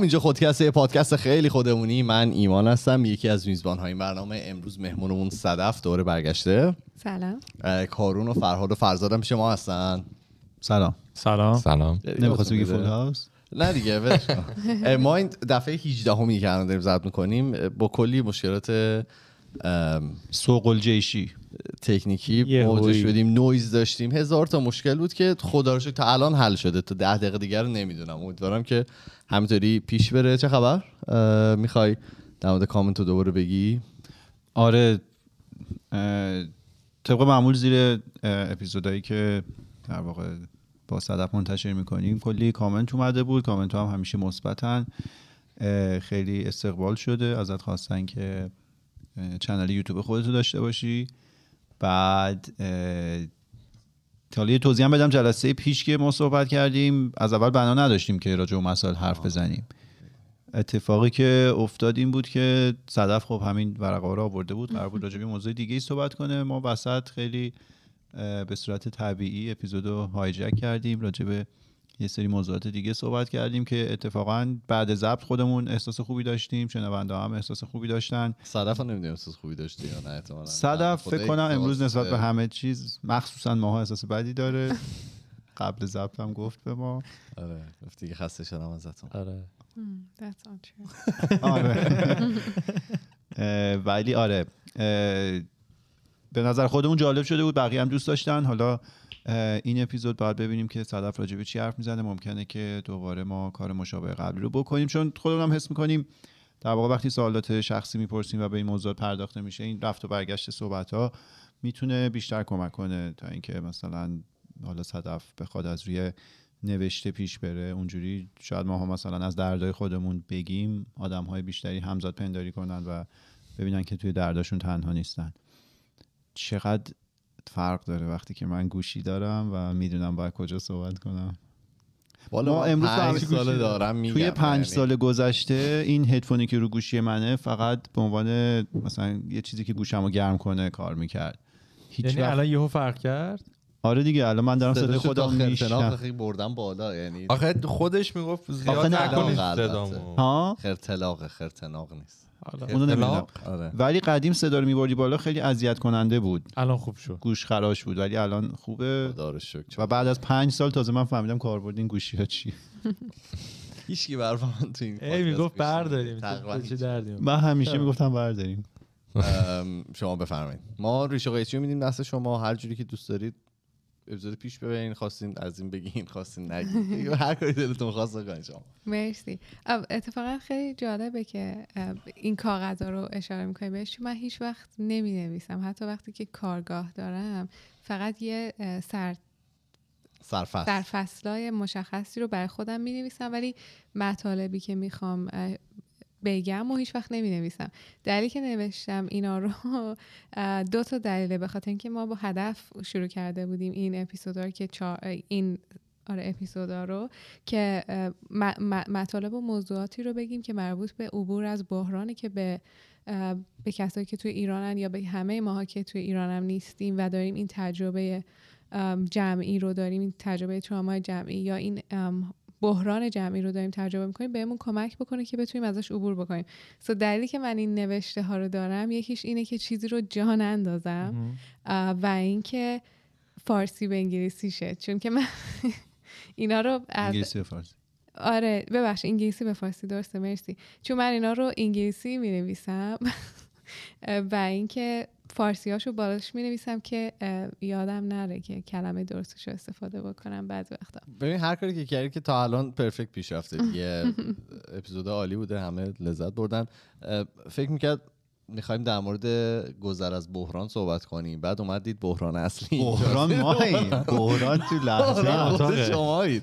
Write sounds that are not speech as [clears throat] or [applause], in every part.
اینجا خودکسته یه پادکست خیلی خودمونی. من ایمان هستم یکی از میزبان های این برنامه امروز مهمونمون صدف دوره برگشته. سلام. کارون و فرهاد و فرزادم پیش ما هستن. سلام. سلام. سلام. نمی‌خواستی بگی فول هاوس نه دیگه ولش کن. [laughs] اه، ما این دفعه 18 همی که الان داریم ضبط می‌کنیم با کلی مشکلات سوقل جیشی تکنیکی مواجه هوی. شدیم نویز داشتیم. هزار تا مشکل بود که خدا رو تا الان حل شده. تا ده دقیقه دیگر رو نمی‌دونم. امیدوارم که همینطوری پیش بره. چه خبر؟ می‌خوای در مورد کامنت رو دوباره بگی؟ آره. طبق معمول زیر اپیزودایی که در واقع با صدف منتشر می‌کنیم کلی کامنت اومده بود. کامنت ها هم همیشه مثبتن. خیلی استقبال شده. ازت خواستن که چنل یوتیوب خودتو داشته باشی. بعد یه توضیح هم بدم جلسه پیش که ما صحبت کردیم. از اول بنا نداشتیم که راجع به مسائل حرف بزنیم. اتفاقی که افتاد این بود که صدف خب همین ورقه رو آورده بود. قرار بود [laughs] راجع به موضوع دیگه ای صحبت کنه. ما وسط خیلی به صورت طبیعی اپیزود رو هایجک کردیم راجع به یه سری موضوعات دیگه صحبت کردیم که اتفاقا بعد ضبط خودمون احساس خوبی داشتیم شنونده هم احساس خوبی داشتن. صدف نمی‌دونم احساس خوبی داشتی یا نه احتمالاً صدف فکر کنم امروز نسبت به همه چیز مخصوصا ماها احساس بدی داره. [laughs] قبل ضبط هم گفت به ما. آره گفتی که خسته شدم ازتون. آره. Hmm, That's not true. [laughs] آره. [laughs] اه، ولی آره به نظر خودمون جالب شده بود بقیه هم دوست داشتن. حالا این اپیزود باید ببینیم که صدف راجع به چی حرف می‌زنه. ممکنه که دوباره ما کار مشابه قبلی رو بکنیم چون خودمون هم حس می‌کنیم در واقع وقتی سوالات شخصی می‌پرسیم و به این موضوع پرداخته میشه این رفت و برگشت صحبت ها می‌تونه بیشتر کمک کنه تا اینکه مثلا حالا صدف بخواد از روی نوشته پیش بره. اونجوری شاید ما هم مثلا از دردای خودمون بگیم آدم های بیشتری همزاد پنداری کنن و ببینن که توی درداشون تنها نیستن. چقدر فرق داره وقتی که من گوشی دارم و می‌دونم باید کجا صحبت کنم. والا ما امروز پنج گوشی دارم میگم توی پنج یعنی سال گذشته این هدفونی که رو گوشی منه فقط به عنوان مثلا یه چیزی که گوشم رو گرم کنه کار می‌کرد. هیچ یعنی وقت... الان یهو فرق کرد؟ آره دیگه الان من دارم صدای خودم خرتناق میشنم خیلی بردم بالا یعنی آخه خودش می‌گفت زیاد نکنید. صدامو. ها؟ خرتلاق خرتناق نیست. اونو نمی‌دونم؟ آره. ولی قدیم صدا رو میبردی بالا خیلی اذیت کننده بود. الان خوب شد. گوش خراش بود ولی الان خوبه. و بعد از پنج سال تازه من فهمیدم کاربرد این گوشی ها چی [laughs] هیچ کی برای من تو این ای می‌گفت. برداریم. من همیشه می‌گفتم برداریم. شما بفرمایید. ما ریش و قیچی رو میدیم دست شما. هر جوری که دوست دارید اپیزود پیش ببینین خواستین از این بگین خواستین نگین. [laughs] هر کاری دلتون خواست بکنین شما. مرسی. اتفاقا خیلی جالبه که این کاغذها رو اشاره می‌کنیم بهش. چون من هیچ وقت نمی نویسم حتی وقتی که کارگاه دارم فقط یه سر سرفست در فصلای مشخصی رو برای خودم می نویسم ولی مطالبی که می‌خوام بگم و هیچ وقت نمی نویسم دلیلی که نوشتم اینا رو دو تا دلیله به خاطر اینکه ما با هدف شروع کرده بودیم این اپیزودا که چا- این آره اپیزودا رو که مطالب و موضوعاتی رو بگیم که مربوط به عبور از بحرانی که به به کسایی که توی ایرانن یا به همه ماها که توی ایران هم نیستیم و داریم این تجربه جمعی رو داریم این تجربه ترامای جمعی یا این بحران جمعی رو داریم تجربه می‌کنیم بهمون کمک بکنه که بتونیم ازش عبور بکنیم. سو دلیلی که من این نوشته ها رو دارم یکیش اینه که چیزی رو جا نندازم اه، و اینکه فارسی به انگلیسی شه. چون که من [laughs] اینا رو از انگلیسی فارسی. آره ببخش انگلیسی به فارسی درسته مرسی. چون من اینا رو انگلیسی می نویسم [laughs] و اینکه فارسی هاشو بالاش می نویسم که یادم نره که کلمه درستش رو استفاده بکنم بعض وقتا. ببین هر کاری که کردی که تا الان پرفکت پیش رفته دیگه [laughs] اپیزود عالی بوده همه لذت بردن. فکر می‌کرد می‌خوایم در مورد گذر از بحران صحبت کنیم. بعد اومدید بحران اصلی بحران ماییم بحران تو لحظه. شمایید.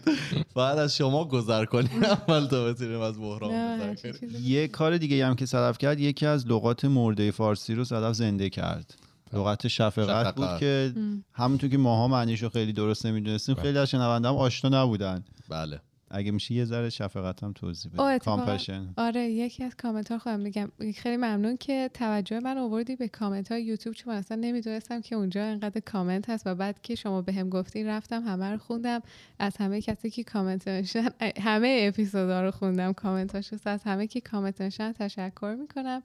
باید از شما گذر کنیم. اول تا بتونیم از بحران گذر کنیم. یه کار دیگه هم که صدف کرد یکی از لغات مرده فارسی رو صدف زنده کرد. لغت شفقت شفقت. بود که همونطور که ماها معنیش رو خیلی درست نمی‌دونستیم خیلی از شنونده هم آشنا نبودن. بله. اگه میشه یه ذره شفقت هم توضیح بده. compassion. آره یکی از کامنت ها خودم میگم. خیلی ممنون که توجه من آوردی به کامنت های یوتیوب چون من اصلا نمی‌دونستم که اونجا انقدر کامنت هست و بعد که شما بهم گفتین رفتم همه رو خوندم. از همه کسی که کامنت نوشتن همه اپیزودا رو خوندم کامنت هاشو از همه که کامنت نوشتن تشکر می‌کنم.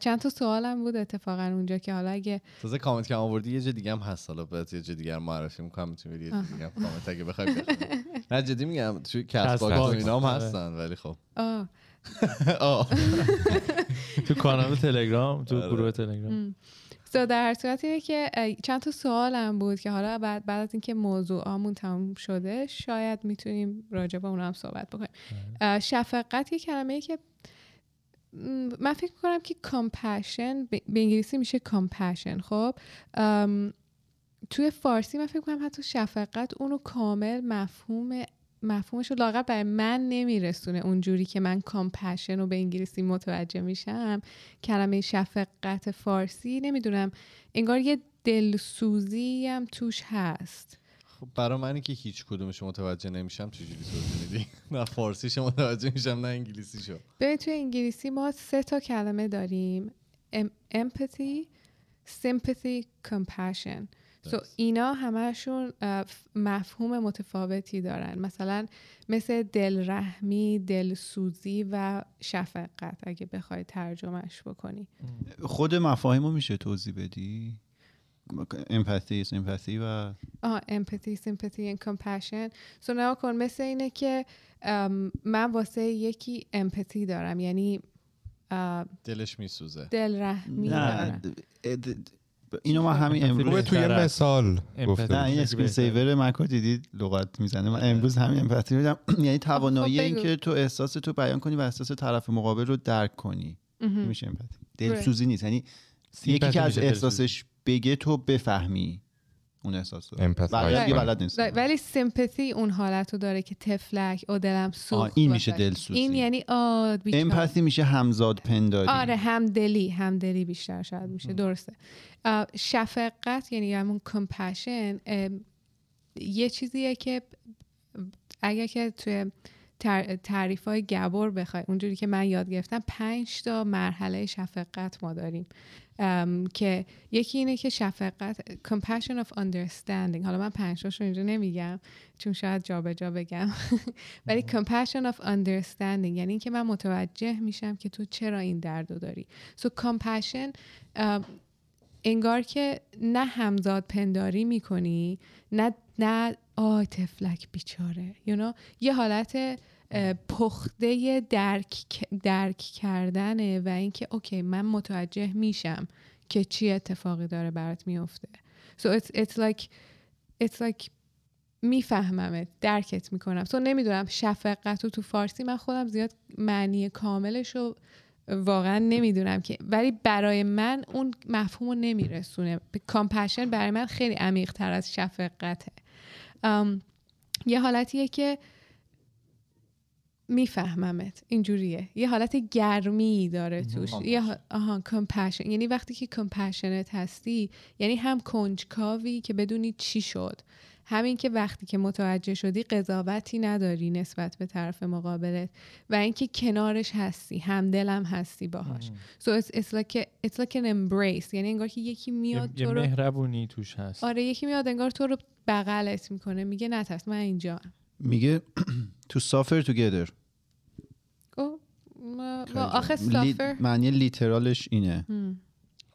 چند تا سوالم بود اتفاقا اونجا که حالا اگه تازه کامنت که آوردی یه جا دیگه هم هست حالا بهت یه جا دیگه هم معرفی می‌کنم می‌تونی بری یه دیگه هم کامنت اگه بخوای. [laughs] نه جدی میگم توی کست Castbox. اینا هم آره. هستن ولی خب. [laughs] [laughs] تو کانال تلگرام تو آره. گروه تلگرام so در هر صورت اینه که چند تا سوالم بود که حالا بعد, بعد از اینکه موضوعامون تموم شده شاید می‌تونیم راجع به اونا هم صحبت بکنیم اه، شفقت یه کلمه ای که من فکر می‌کنم که compassion به انگلیسی میشه compassion خب؟ توی فارسی من فکر کنم حتی شفقت اونو کامل مفهوم مفهومش رو لاغر برای من نمیرسونه. اونجوری که من کامپشن رو به انگلیسی متوجه میشم کلمه شفقت فارسی نمی‌دونم انگار یه دلسوزی هم توش هست. خب برای منی که هیچ کدومش متوجه نمیشم چجوری توضیح میدی نه فارسیش متوجه میشم نه انگلیسیشو. ببین توی انگلیسی ما سه تا کلمه داریم. Empathy sympathy compassion. So درست. اینا همشون ف- مفهوم متفاوتی دارن. مثلا مثل دلرحمی دلسوزی و شفقت اگه بخوای ترجمهش بکنی. خود مفاهیم رو میشه توضیح بدی؟ empathy sympathy و آها empathy sympathy and compassion so نگاه کن مثل اینه که من واسه یکی empathy دارم یعنی دلش میسوزه دلرحمی نه دارم د- د- د- اینو من همین empathy امروز توی. مثال empathy. نه این screen. saver مکو دیدید لغت می‌زنه من امروز همین empathy رو دیدم [clears throat] یعنی توانایی خب این بگو. که تو احساس تو بیان کنی و احساس طرف مقابل رو درک کنی این. میشه empathy دلسوزی نیست یعنی یکی سیمپاتی که از. احساسش بگه تو بفهمی اون احساس رو. بلد نیست ولی سیمپاتی اون حالت رو داره که تفلک او دلم سوخت این میشه واسش. دلسوزی. این یعنی بیچاره. امپاتی میشه همزاد پنداری. آره همدلی همدلی بیشتر شاید میشه. درسته. شفقت یعنی همون کمپشن یه چیزیه که اگر که توی تعریف های گبر بخوای. اونجوری که من یاد گرفتم پنج تا مرحله شفقت ما داریم. که یکی اینه که شفقت compassion of understanding. حالا من پنج تاشو اینجا نمیگم چون شاید جابجا بگم. [laughs] ولی compassion of understanding یعنی اینکه من متوجه میشم که تو چرا این درد رو داری. So compassion انگار که نه همزاد پنداری می‌کنی نه نه آی تفلک بیچاره you know? یه حالت پخته درک درک کردنه و اینکه اوکی من متوجه میشم که چی اتفاقی داره برات میفته. So it's, it's like it's like میفهممت درکت می‌کنم. تو نمی‌دونم شفقت رو تو فارسی من خودم زیاد معنی کاملش رو واقعا نمی‌دونم که ولی برای من اون مفهوم رو نمیرسونه. compassion برای من خیلی عمیق تر از شفقته. ام، یه حالتیه که میفهممت. اینجوریه. یه حالت گرمی داره توش. یه ها- آها compassion یعنی وقتی که compassionate هستی یعنی هم کنجکاوی که بدونی چی شد. همین که وقتی که متوجه شدی قضاوتی نداری نسبت به طرف مقابلت و اینکه کنارش هستی همدلم هستی باهاش. so it's, it's like a, it's like an embrace. یعنی انگار که یکی میاد یه تو رو مهربونی توش هست. آره یکی میاد انگار تو رو بغلت می‌کنه میگه نترس من اینجا میگه [clears throat] تو سافر خیلی ما آخه سافر معنی لیترالش اینه.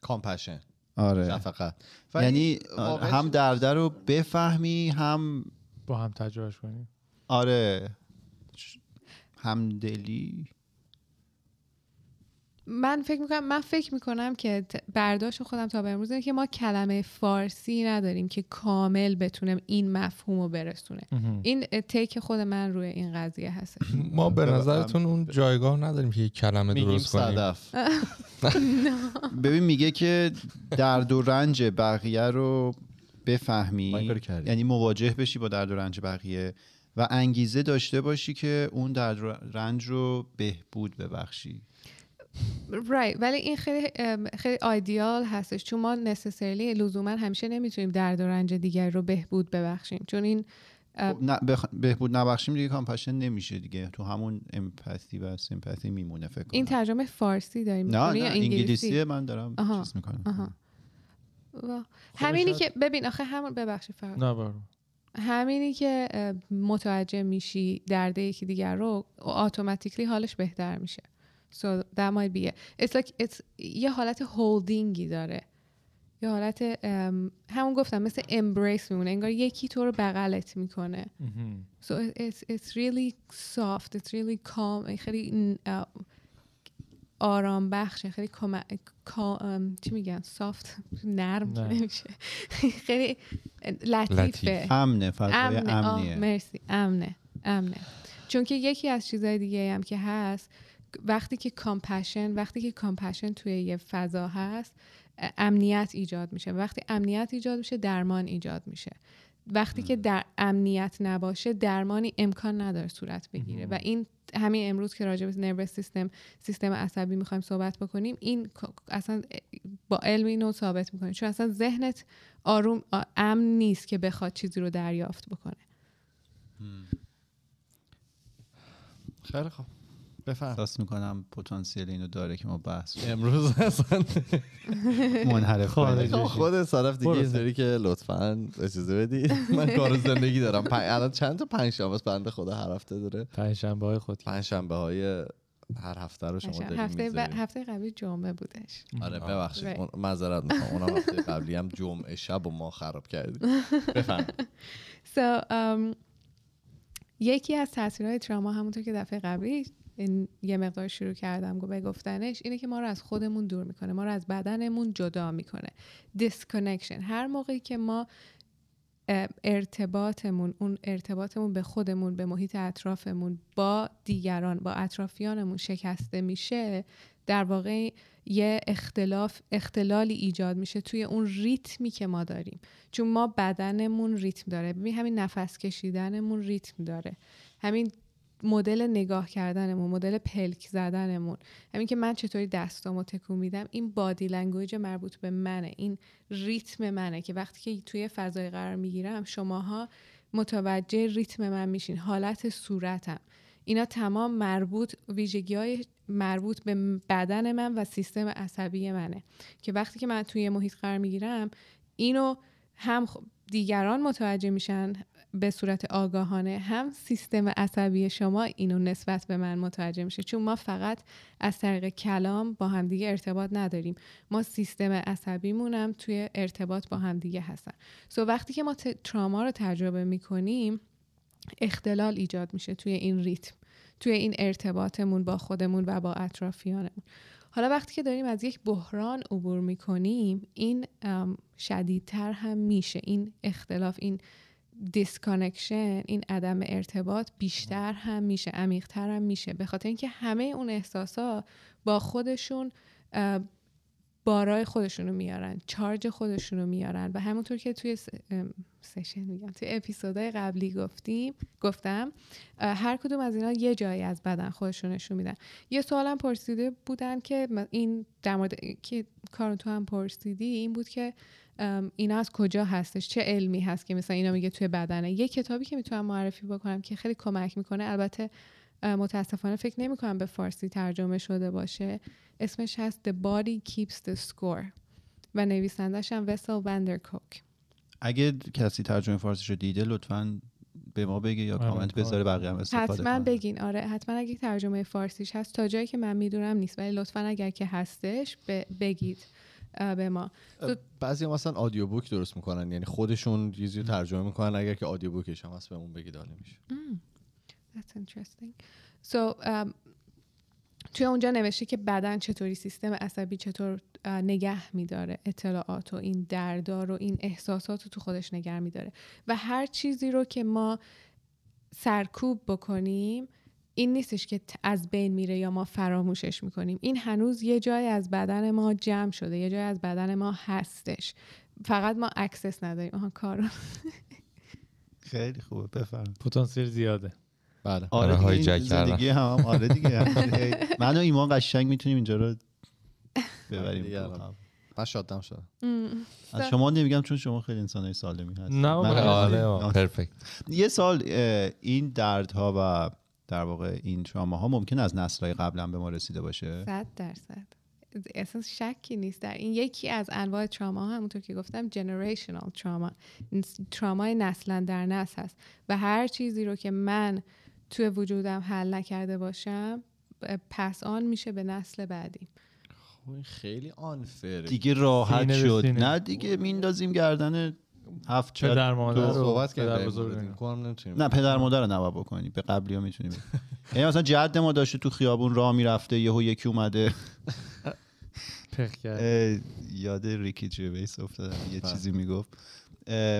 کامپشن آره. شفقت. یعنی واقعش- هم درده رو بفهمی هم با هم تجربهش کنیم آره. همدلی من فکر می‌کنم من فکر می‌کنم که برداشت خودم تا به امروز اینه که ما کلمه فارسی نداریم که کامل بتونم این مفهوم رو برسونه این تیک خود من روی این قضیه هست [laughs] ما به نظرتون اون جایگاه نداریم که یک کلمه درست کنیم. صدف. [laughs] ببین میگه که درد و رنج بقیه رو بفهمی. یعنی مواجه بشی با درد و رنج بقیه و انگیزه داشته باشی که اون درد و رنج رو بهبود ببخشی. Right. ولی این خیلی خیلی آیدیال هستش. چون ما نسسرلی لزوما همیشه نمی‌تونیم درد و رنج دیگر رو بهبود ببخشیم. چون این خب، نه بخ... بهبود نبخشیم دیگه کامپشن نمیشه دیگه. تو همون امپاتی و سیمپاتی میمونه فکر کنم. این ترجمه فارسی داریم نه نه انگلیسی؟ انگلیسی؟ من دارم آها، چیز می‌کنم. آها. وا. همینی شاید- که ببین آخه همون ببخشید فقط. نه برو. همینی که متوجه میشی درد یکی دیگر رو اتوماتیکلی حالش بهتر میشه. So that might be it. It's like it's یه حالت هولدینگی داره. یه حالت همون گفتم مثل embrace میمونه. انگار یکی تو رو بغلت می‌کنه. مهم. so it- it's, it's really soft. It's really calm. خیلی آرام بخشه خیلی کم... چی میگن؟ soft. نرم. نمیشه. خیلی لطیفه. لطیف. امنه فضای امنیه. مرسی. امنه. امنه. چون که یکی از چیزهای دیگه هم که هست وقتی که compassion وقتی که compassion توی یه فضا هست امنیت ایجاد میشه. وقتی امنیت ایجاد میشه درمان ایجاد میشه. وقتی که در امنیت نباشه درمانی امکان نداره صورت بگیره. و این همین امروز که راجع به نروس سیستم سیستم عصبی می‌خوایم صحبت بکنیم این اصلا با علم اینو ثابت می‌کنه. چون اصلا ذهنت آروم امن نیست که بخواد چیزی رو دریافت بکنه. خیلی خوب. بفهم. احساس می‌کنم پتانسیل اینو داره که ما بحث امروز اصلا منحرف. بشیم. خود صرف دیگه اینطوری که لطفا اجازه بدید [laughs] من کار زندگی دارم. پنج الان چند تا پنج شنبه است؟ بنده خدا هر هفته داره. پنجشنبه های خود پنج شنبه های هر هفته رو شما دارید هفته ب... هفته قبلی جمعه بودش. آره ببخشید. معذرت می‌خوام. اونم هفته قبلی هم جمعه شب و ما خراب کردیم. بفهم. [laughs] So, um, یکی از تاثیرهای تراما همونطور که دفعه قبلی این یه مقدار شروع کردم گو بگفتنش اینه که ما رو از خودمون دور می‌کنه ما رو از بدنمون جدا می‌کنه. Disconnection هر موقعی که ما ارتباطمون اون ارتباطمون به خودمون به محیط اطرافمون با دیگران با اطرافیانمون شکسته میشه در واقع یه اختلاف اختلالی ایجاد میشه توی اون ریتمی که ما داریم. چون ما بدنمون ریتم داره. ببین همین نفس کشیدنمون ریتم داره. همین مدل نگاه کردنمون مدل پلک زدنمون. همین که من چطوری دستامو تکون میدم این body language مربوط به منه این ریتم منه که وقتی که توی فضای قرار می‌گیرم شماها متوجه ریتم من میشین حالت صورتم. اینا تمام مربوط ویژگی های مربوط به بدن من و سیستم عصبی منه که وقتی که من توی محیط قرار می‌گیرم اینو هم خ- دیگران متوجه میشن به صورت آگاهانه هم سیستم عصبی شما اینو نسبت به من متوجه میشه. چون ما فقط از طریق کلام با همدیگه ارتباط نداریم. ما سیستم عصبیمون هم توی ارتباط با همدیگه هستن. سو وقتی که ما تراما رو تجربه می‌کنیم اختلال ایجاد میشه توی این ریتم توی این ارتباطمون با خودمون و با اطرافیانمون. حالا وقتی که داریم از یک بحران عبور می‌کنیم این شدیدتر هم میشه. این اختلاف این disconnection این عدم ارتباط بیشتر هم میشه عمیقتر هم میشه. به خاطر اینکه همه اون احساسا با خودشون بارای خودشونو میارن charge خودشونو میارن. و همونطور که توی session میگم توی اپیزودهای قبلی گفتیم گفتم هر کدوم از اینا یه جایی از بدن خودشون نشون میدن. یه سوالم پرسیده بودن که این در مورد که کارو تو هم پرسیدی این بود که اینا از کجا هستش؟ چه علمی هست که مثلا اینا میگه توی بدنه؟ یه کتابی که می‌تونم معرفی بکنم که خیلی کمک می‌کنه البته متاسفانه فکر نمی کنم به فارسی ترجمه شده باشه. اسمش هست The Body Keeps the Score و نویسندش هم وسل وندرکوک اگه کسی ترجمه فارسی رو دیده لطفا به ما بگه یا آره، کامنت بذاره بقیه هم استفاده حتما کنن. بگین. آره حتما اگه ترجمه فارسیش هست تا جایی که من می‌دونم نیست ولی لطفا اگر که هستش ب- بگید. به ما. بعضی هم مثلا آدیو بوک درست می‌کنن. یعنی خودشون چیزی رو ترجمه می‌کنن. اگر که آدیو بوکش هم هست بهمون بگید عالی میشه. That's interesting. So, um, توی اونجا نوشته که بدن چطوری سیستم عصبی چطور نگه میداره. اطلاعات و این دردار و این احساسات رو تو خودش نگه میداره. و هر چیزی رو که ما سرکوب بکنیم این نیستش که از بین میره یا ما فراموشش می‌کنیم. این هنوز یه جای از بدن ما جمع شده یه جای از بدن ما هستش. فقط ما access نداریم. آها کارو. خیلی خوبه بفرم پتانسیل زیاده. بله. آره آره، این زندگی هم, هم آره دیگه. [laughs] من و ایمان قشنگ می‌تونیم اینجا رو ببریم. الان. هم. من شادم شدم. از شما نمیگم چون شما خیلی انسان سالمی هست نه آره پرفکت یه سال این دردها و در واقع این تراما ممکن از نسلهای قبلا به ما رسیده باشه؟ صد درصد. اصلا شکی نیست. در این یکی از انواع تراما ها همونطور که گفتم جنریشنال تراما ترامای نسلا در نسل هست. و هر چیزی رو که من توی وجودم حل نکرده باشم پس آن میشه به نسل بعدی. خب این خیلی آنفره دیگه راحت شد. نه دیگه میندازیم گردن هفت پدر مادر رو صحبت پدر کردیم. نمی‌تونیم. نه پدر مادر رو نباید بکنی. به قبلی ها می‌تونیم. [laughs] یعنی مثلا جد ما داشته تو خیابون راه می‌رفته یهو یکی اومده. پخ کرد. اه، یاد ریکی جویس افتادم. یه بله. چیزی می‌گفت.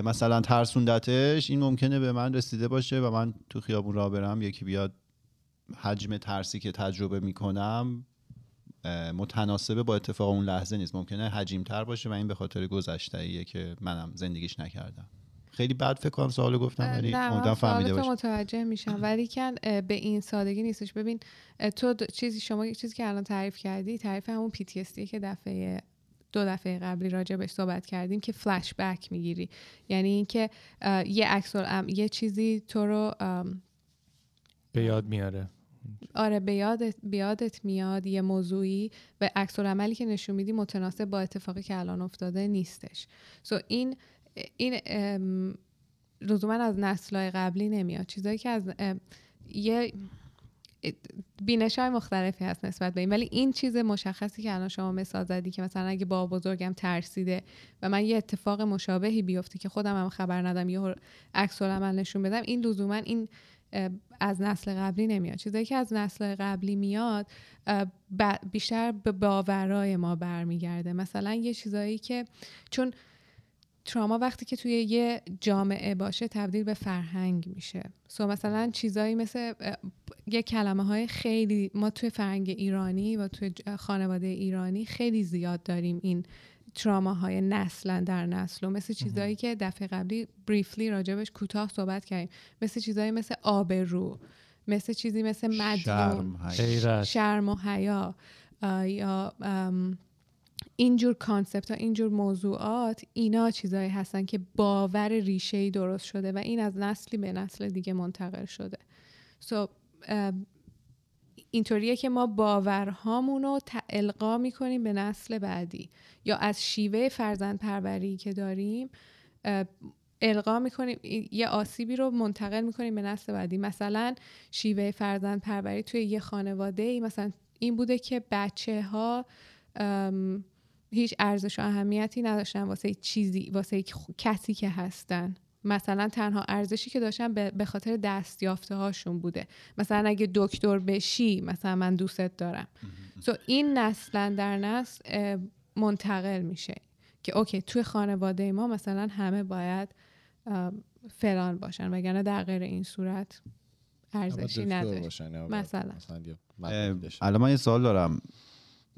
مثلا ترسوندتش. این ممکنه به من رسیده باشه و من تو خیابون راه برم یکی بیاد حجم ترسی که تجربه می‌کنم. متناسبه با اتفاق اون لحظه نیست. ممکنه حجیم تر باشه و این به خاطر گذشته که منم زندگیش نکردم. خیلی بد فکر کنم سوالو گفتم ولی امیدوارم فهمیده باشه متوجه میشم. ولی کن به این سادگی نیستش. ببین تو چیزی شما چیزی که الان تعریف کردی تعریف همون PTSD که دفعه دو دفعه قبلی راجع بهش صحبت کردیم که فلش بک می‌گیری. یعنی اینکه یه عکس یه چیزی تو رو به یاد میاره. آره به یادت, به یادت میاد یه موضوعی و عکس عملی که نشون میدی متناسب با اتفاقی که الان افتاده نیستش. سو این این ام، لزوما از نسلهای قبلی نمیاد. چیزایی که از یه بینش های مختلفی هست نسبت به این. ولی این چیز مشخصی که الان شما مثال زدی که مثلا اگه با بزرگم ترسیده و من یه اتفاق مشابهی بیفته که خودم هم خبر ندم یه عکس العمل نشون بدم این لزوما این از نسل قبلی نمیاد. چیزایی که از نسل قبلی میاد بیشتر به باورای ما برمیگرده. مثلا یه چیزایی که چون تراما وقتی که توی یه جامعه باشه تبدیل به فرهنگ میشه. so مثلا چیزایی مثل یه کلمه های خیلی ما توی فرهنگ ایرانی و توی خانواده ایرانی خیلی زیاد داریم این traumaهای نسلا در نسل و مثل چیزایی که دفعه قبلی briefly راجبش کوتاه صحبت کردیم. مثل چیزایی مثل آبرو مثل چیزی مثل مدیون شرم شرم و حیا یا اینجور concept ها اینجور موضوعات اینا چیزایی هستن که باور ریشه درست شده و این از نسلی به نسل دیگه منتقل شده. So, اینطوریه که ما باورهامون رو القا می‌کنیم به نسل بعدی. یا از شیوه فرزند پروری که داریم القا می‌کنیم یه آسیبی رو منتقل می‌کنیم به نسل بعدی. مثلا شیوه فرزند پروری توی یه خانواده ای مثلا این بوده که بچه ها هیچ ارزش و اهمیتی نداشتن واسه چیزی واسه کسی که هستن. مثلا تنها ارزشی که داشتن به خاطر دستیافته هاشون بوده. مثلا اگه دکتر بشی مثلا من دوستت دارم. سو این نسلا در نسل منتقل میشه که اوکی توی خانواده ما مثلا همه باید فلان باشن وگرنه در غیر این صورت ارزشی نداره. مثلا. الان من یه سوال دارم.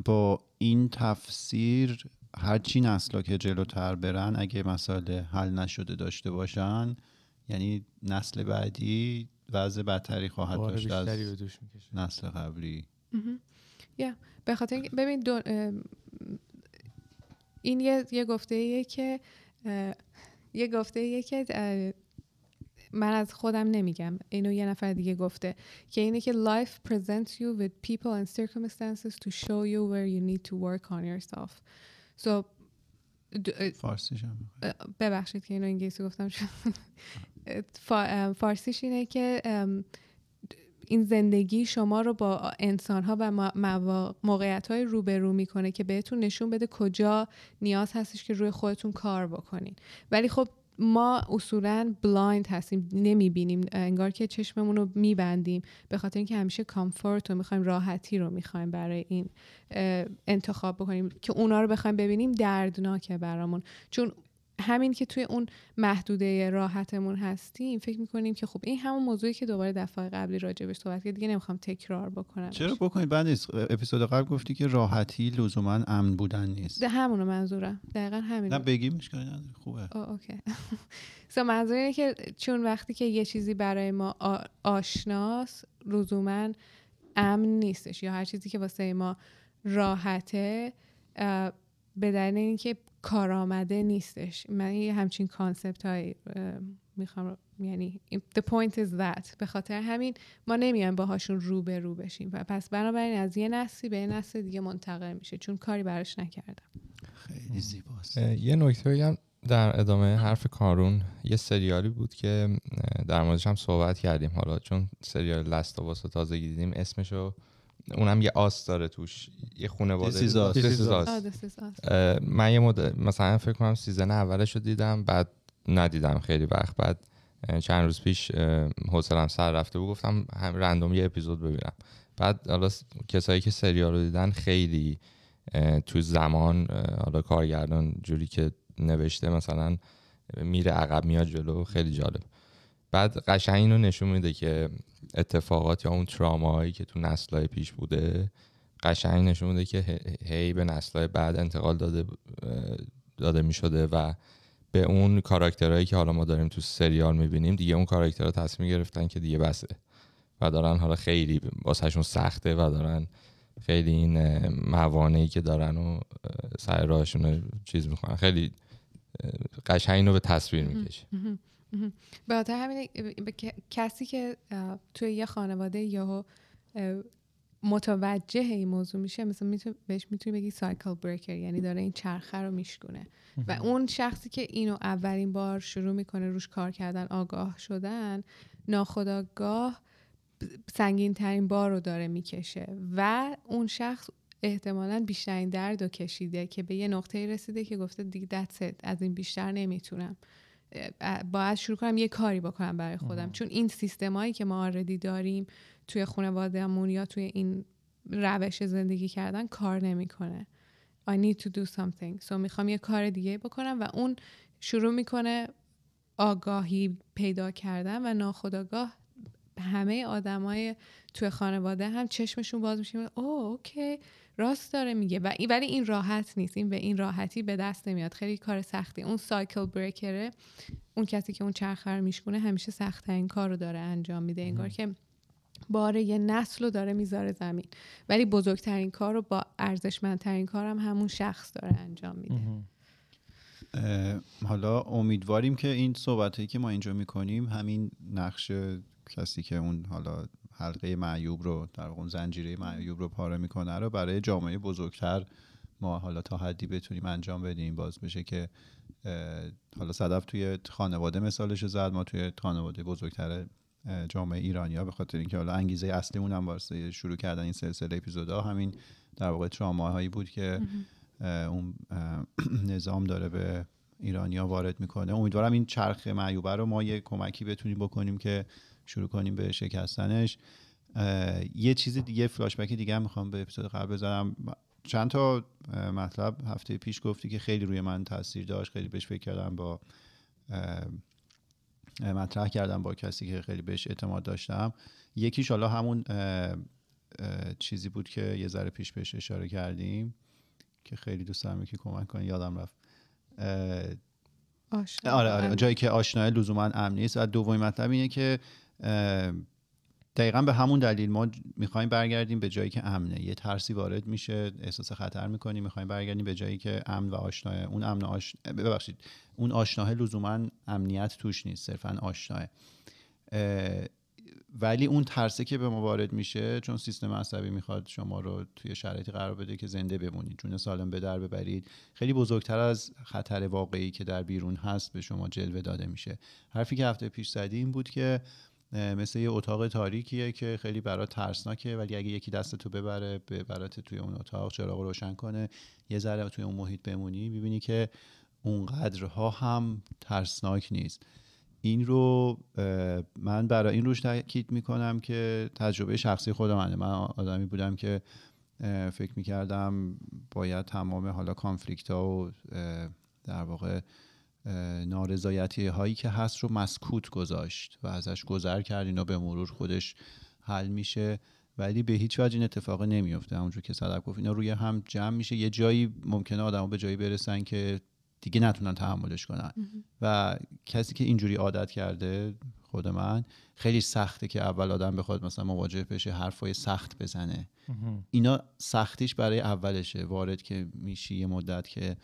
با این تفسیر هرچی نسلا که جلوتر برن اگه مسائل حل نشده داشته باشن یعنی نسل بعدی وضع بدتری خواهد بار داشت از نسل قبلی. به خاطر ببین دو- این یه, یه گفته ایه که یه گفته ایه که من از خودم نمیگم. اینو یه نفر دیگه گفته که اینه که life presents you with people and circumstances to show you where you need to work on yourself. So فارسیش هم؟ ببخشید که اینو انگلیسی گفتم فارسیش اینه که این زندگی شما رو با انسان ها و موقعیت های روبرو می‌کنه که بهتون نشون بده کجا نیاز هستش که روی خودتون کار بکنین ولی خب ما اصولا blind هستیم نمی‌بینیم انگار که چشممون رو میبندیم. به خاطر اینکه همیشه comfort رو می‌خوایم راحتی رو می‌خوایم برای این انتخاب بکنیم. که اونا رو بخوایم ببینیم دردناکه برامون. چون همین که توی اون محدوده راحتمون هستیم فکر می‌کنیم که خب این همون موضوعی که دوباره دفعه قبلی راجبش صحبت کرد دیگه نمی‌خوام تکرار بکنم چرا بکنید؟ بعد نیست. اپیزود قبل گفتی که راحتی لزوما امن بودن نیست. ده همونو منظورم. دقیقا همین نه بگیم خوبه. اوکی. [laughs] سو منظور اینه که چون وقتی که یه چیزی برای ما آ- آشناست لزوما امن نیستش یا هر چیزی که واسه ما راحته به دلیل اینکه کارآمده نیستش. من یه همچین کانسپت های می‌خوام یعنی the point is that. به خاطر همین ما نمیایم باهاشون رو به رو بشیم. و پس بنابراین از یه نسلی به یه نسل دیگه منتقل میشه. چون کاری براش نکردم. خیلی زیباست. یه نکته بگم در ادامه حرف کارون. یه سریالی بود که در موردش هم صحبت کردیم. حالا چون سریال لست و تازگی دیدیم اسمشو اونم یه us داره توش یه خانواده This is Us. This is Us. آه، this is us. اه، من یه مدت مثلا فکر کنم season اولش رو دیدم بعد ندیدم خیلی وقت بعد چند روز پیش حوصلم سر رفته بود گفتم هم random یه اپیزود ببینم بعد حالا س- کسایی که سریال رو دیدن خیلی تو زمان حالا کارگردان جوری که نوشته مثلا میره عقب میاد جلو خیلی جالب بعد قشنگ اینو نشون میده که اتفاقات یا اون تراماهایی که تو نسلهای پیش بوده قشنگ نشون میده که هی- به نسلهای بعد انتقال داده داده می شده و به اون کاراکترهایی که حالا ما داریم تو سریال می‌بینیم دیگه اون کاراکترها تصمیم گرفتن که دیگه بسه و دارن حالا خیلی واسهشون سخته و دارن خیلی این موانعی که دارن و سر راهشون رو چیز می‌کنن. خیلی قشنگ اینو به تصویر می‌کشه. به خاطر همین کسی که توی یه خانواده یهو اه، متوجه این موضوع میشه مثلا میتون بهش می‌تونی بگی سایکل بریکر یعنی داره این چرخه رو میشکونه. و اون شخصی که اینو اولین بار شروع می‌کنه روش کار کردن آگاه شدن ناخداگاه سنگین ترین بار رو داره می‌کشه. و اون شخص احتمالا بیشترین درد رو کشیده که به یه نقطه رسیده که گفته دیگه it از این بیشتر نمی‌تونم. باید شروع کنم یه کاری بکنم برای خودم. چون این سیستمایی که ما آردی داریم توی خانوادهمون یا توی این روش زندگی کردن کار نمی‌کنه. I need to do something. So می‌خوام یه کار دیگه بکنم و اون شروع می‌کنه آگاهی پیدا کردن و ناخداگاه همه آدمای توی خانواده هم چشمشون باز میشه. او اوکی راست داره میگه. و این- ولی این راحت نیست. این به این راحتی به دست نمیاد. خیلی کار سختی. اون سایکل بریکره اون کسی که اون چرخه رو میشکونه همیشه سختترین کار رو داره انجام میده. انگار که بار یه نسل رو داره می‌ذاره زمین. ولی بزرگترین کار رو با ارزشمندترین کارم همون شخص داره انجام میده. اه، حالا امیدواریم که این صحبت هایی که ما اینجا می‌کنیم همین نقش کسی که اون حالا حلقه معیوب رو در واقع اون زنجیره معیوب رو پاره می‌کنه رو برای جامعه بزرگتر ما حالا تا حدی بتونیم انجام بدیم. باز بشه که حالا صدف توی خانواده مثالش زد ما توی خانواده بزرگتر جامعه ایرانیا به خاطر اینکه حالا انگیزه اصلیمون هم واسه شروع کردن این سلسله اپیزودا همین در واقع تراماهایی بود که اون نظام داره به ایرانیا وارد می‌کنه. امیدوارم این چرخ معیوبه رو ما یه کمکی بتونیم بکنیم که شروع کنیم به شکستنش. یه چیز دیگه فلاشبک دیگه هم می‌خوام به اپیزود قبل بزنم چند تا مطلب هفته پیش گفتی که خیلی روی من تاثیر داشت خیلی بهش فکر کردم با مطرح کردم با کسی که خیلی بهش اعتماد داشتم. یکیش حالا همون چیزی بود که یه ذره پیش بهش اشاره کردیم که خیلی دوست دارم که کمک کنی یادم رفت. آشنا. آره آره. جایی که آشنای لزوما امن نیست. و دومین مطلب اینه که دقیقا به همون دلیل ما می‌خوایم برگردیم به جایی که امنه. یه ترسی وارد میشه احساس خطر می‌کنیم می‌خوایم برگردیم به جایی که امن و آشناه اون امن آش... ببخشید اون آشناه لزوما امنیت توش نیست صرفا آشناه. اه، ولی اون ترسه که به ما وارد میشه چون سیستم عصبی می‌خواد شما رو توی شرایطی قرار بده که زنده بمونید جون سالم به در ببرید. خیلی بزرگتر از خطر واقعی که در بیرون هست به شما جلوه داده میشه. حرفی که هفته پیش زدی این بود که مثل یه اتاق تاریکیه که خیلی برات ترسناکه ولی اگه یکی دستتو ببره ببرات توی اون اتاق چراغ رو روشن کنه. یه ذره توی اون محیط بمونی می‌بینی که اونقدرها هم ترسناک نیست. این رو من برای این روش تاکید می‌کنم که تجربه شخصی خودمه من آدمی بودم که فکر می‌کردم باید تمام حالا کانفلیکت ها و در واقع نارضایتی هایی که هست رو مسکوت گذاشت و ازش گذر کرد اینا به مرور خودش حل میشه. ولی به هیچ وجه این اتفاق نمیفته همونجور که صدق گفت اینا روی هم جمع میشه. یه جایی ممکنه آدما به جایی برسن که دیگه نتونن تحملش کنن. و کسی که اینجوری عادت کرده خود من خیلی سخته که اول آدم بخواد مثلا مواجه بشه حرفای سخت بزنه. اینا سختیش برای اولشه. وارد که میشی یه مدت که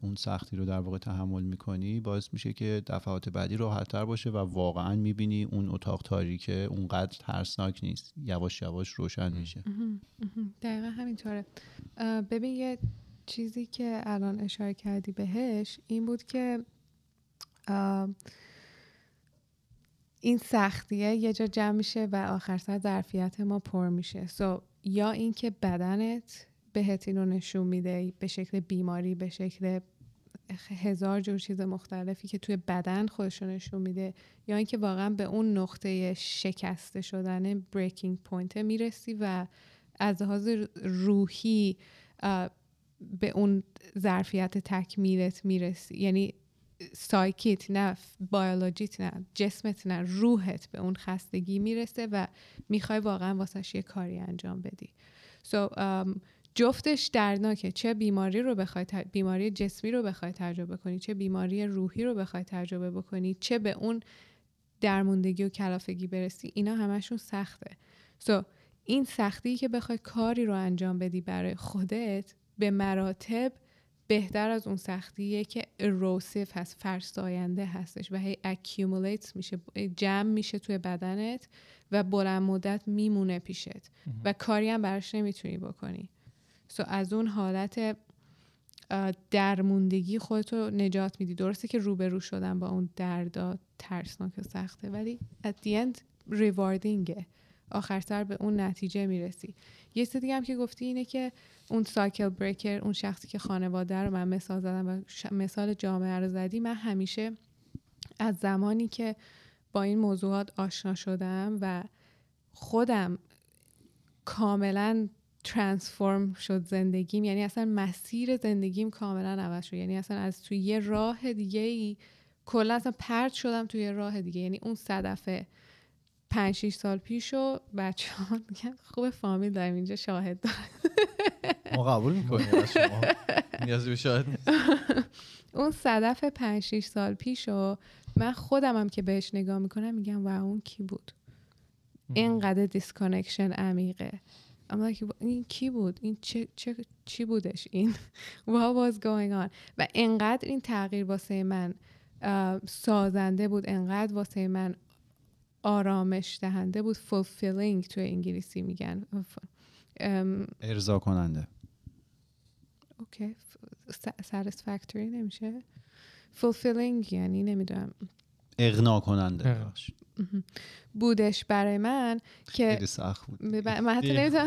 اون سختی رو در واقع تحمل می‌کنی باعث میشه که دفعات بعدی راحتتر باشه و واقعا می‌بینی اون اتاق تاریکه اونقدر ترسناک نیست. یواش یواش روشن میشه. دقیقا همینطوره. ببین یه چیزی که الان اشاره کردی بهش این بود که این سختیه یه جا جمع میشه و آخر سر ظرفیت ما پر میشه. so یا اینکه بدنت بهت اینو نشون میده به شکل بیماری به شکل هزار جور چیز مختلفی که توی بدن خودش نشون میده یا اینکه واقعا به اون نقطه شکسته شدن breaking point می‌رسی و از لحاظ روحی به اون ظرفیت تکمیلت می‌رسی. یعنی سایکیت نه بیولوژیت نه جسمت نه روحت به اون خستگی می‌رسه و می‌خوای واقعا واسش یه کاری انجام بدی. So, um, جفتش دردناکه چه بیماری رو بخوای تر... بیماری جسمی رو بخوای تجربه کنی چه بیماری روحی رو بخوای تجربه بکنی چه به اون درموندگی و کلافگی برسی اینا همشون سخته. سو so, این سختی که بخوای کاری رو انجام بدی برای خودت به مراتب بهتر از اون سختیه که اروسیف هست فرساینده هستش و هی اکیومولیت میشه جمع میشه توی بدنت و بلند مدت میمونه پیشت. و کاری هم براش نمی‌تونی بکنی. سو از اون حالت درموندگی خودتو نجات میدی. درسته که روبرو شدن با اون دردا ترسناک و سخته ولی at the end rewardingه. آخر سر به اون نتیجه می‌رسی. یه چیز دیگه هم که گفتی اینه که اون سایکل بریکر اون شخصی که خانواده رو من مثال زدم و مثال جامعه رو زدی من همیشه از زمانی که با این موضوعات آشنا شدم و خودم کاملا ترانسفورم شد زندگیم. یعنی اصلا مسیر زندگیم کاملا عوض شد. یعنی اصلا از توی یه راه دیگه ای کلا اصلا پرت شدم توی یه راه دیگه. یعنی اون صدفه پنج شیش سال پیش و بچه ها میگن خوب فامیل داریم اینجا شاهد دارم ما قبول می‌کنیم از شما نیازی به شاهد نیست. [laughs] اون صدف پنج شیش سال پیش و من خودم هم که بهش نگاه می‌کنم میگم و اون کی بود؟ اینقدر disconnection عمیقه. I'm like, این کی بود? این چه, چه چی بودش؟ این [laughs] what was going on? و انقدر این تغییر واسه من سازنده بود انقدر واسه من آرامش دهنده بود. fulfilling توی انگلیسی میگن. ارضا کننده. اوکی. satisfactory نمیشه. fulfilling یعنی نمی‌دونم. اغنا کننده. بودش برای من که خیلی سخت بود. ب- من حتی نمی‌تونم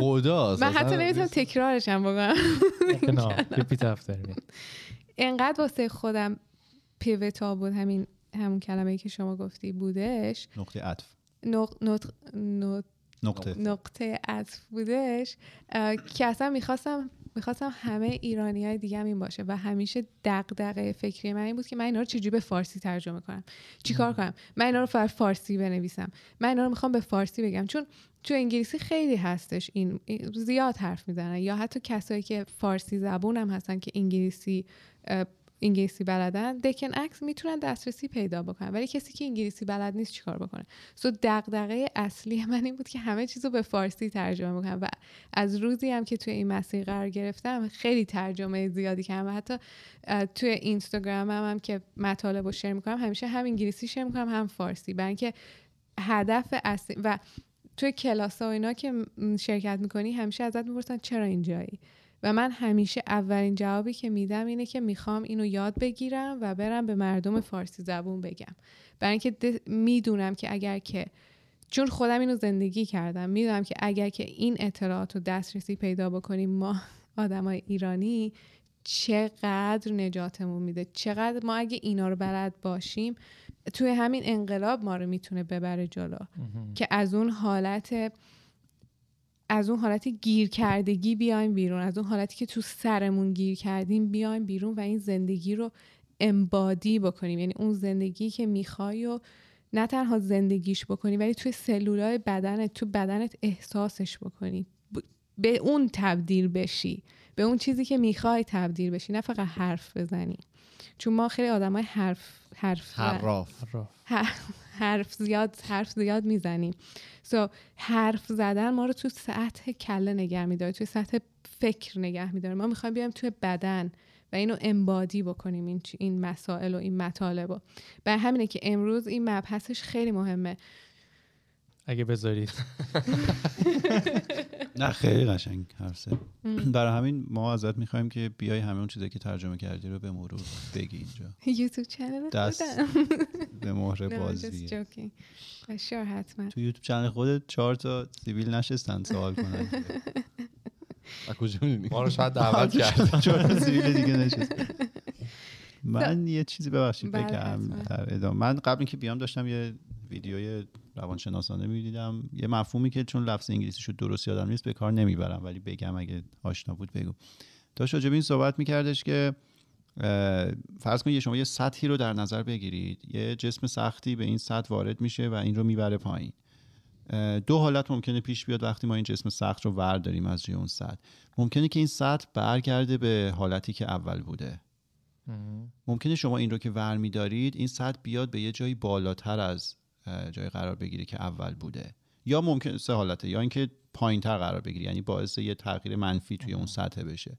من حتی نمی‌تونم تکرارش هم بکنم. [laughs] نه ریپیت افتر می انقدر واسه خودم پیوتا بود همین همون کلمه که شما گفتی بودش. نقطه عطف. نقطه. نقطه عطف بودش که اصلا می‌خواستم می‌خواستم همه ایرانی های دیگه هم این باشه و همیشه دغدغه فکری من این بود که من اینا رو چجوری به فارسی ترجمه کنم؟ چیکار کنم؟ من اینا رو فر فارسی بنویسم. من اینا رو می‌خوام به فارسی بگم. چون تو انگلیسی خیلی هستش این زیاد حرف می‌زنن. یا حتی کسایی که فارسی زبون هم هستن که انگلیسی انگلیسی بلدن دکن عکس می‌تونن دسترسی پیدا بکنن. ولی کسی که انگلیسی بلد نیست چیکار بکنه؟ سو دغدغه اصلی من این بود که همه چیز رو به فارسی ترجمه بکنم و از روزی هم که توی این مسیر قرار گرفتم خیلی ترجمه زیادی کردم. و حتی توی اینستاگرام هم, هم که مطالب رو شیر می‌کنم همیشه هم انگلیسی شیر می‌کنم هم فارسی. برای اینکه هدف اصلی و توی کلاس ها و اینا که شرکت می‌کنی همیشه ازت می‌پرسن چرا اینجایی؟ و من همیشه اولین جوابی که میدم اینه که می‌خوام اینو یاد بگیرم و برم به مردم فارسی زبون بگم. برای اینکه می‌دونم که اگر که چون خودم اینو زندگی کردم می‌دونم که اگر که این اطلاعات رو دسترسی پیدا بکنیم ما آدمای ایرانی چقدر نجاتمون میده؟ چقدر ما اگه اینا رو بلد باشیم توی همین انقلاب ما رو می‌تونه ببره جلو. که از اون حالت از اون حالت گیر کردگی بیایم بیرون از اون حالتی که تو سرمون گیر کردیم بیایم بیرون و این زندگی رو امبادی بکنیم. یعنی اون زندگی که می‌خوای و نه تنها زندگیش بکنی ولی توی سلولای بدنت تو بدنت احساسش بکنی. ب- به اون تبدیل بشی. به اون چیزی که می‌خوای تبدیل بشی نه فقط حرف بزنی. چون ما خیلی آدمای حرف حرف حراف. حرف زیاد حرف زیاد می‌زنیم سو حرف زدن ما رو تو سطح کله نگه میداره توی سطح فکر نگه میداره. ما می‌خوایم بیایم توی بدن و اینو امبادی بکنیم این این مسائل و این مطالب رو. همینه که امروز این مبحثش خیلی مهمه. اگه بذارید. [laughs] نه خیلی قشنگ حرف برای همین ما ازت می‌خوایم که بیای همه اون چیزایی که ترجمه کردی رو به مرور بگی اینجا. [laughs] یوتیوب channel دست [laughs] به مهر بازی. حتما. تو یوتیوب channel خودت چهار تا سیبیل نشستن سوال کنن. ما رو شاید دعوت کرد. چهار تا سیبیل دیگه نشستن. من یه چیزی ببخشید بله، بگم در ادامه. من قبل اینکه بیام داشتم یه ویدیوی روانشناسانه می‌دیدم. یه مفهومی که چون لفظ انگلیسیشو درست یادم نیست به کار نمی‌برم. ولی بگم اگه آشنا بود بگو. داشت راجب این صحبت میکردش که فرض کنید شما یه سطحی رو در نظر بگیرید. یه جسم سختی به این سطح وارد میشه و این رو می‌بره پایین. دو حالت ممکنه پیش بیاد وقتی ما این جسم سخت رو ورداریم از روی اون سطح. ممکنه که این سطح برگرده به حالتی که اول بوده. ممکنه شما این رو که ور میدارید این سطح بیاد به یه جایی بالاتر از جای قرار بگیره که اول بوده. یا ممکن سه حالته یا اینکه پایینتر قرار بگیره یعنی باعث یه تغییر منفی توی اون سطح بشه.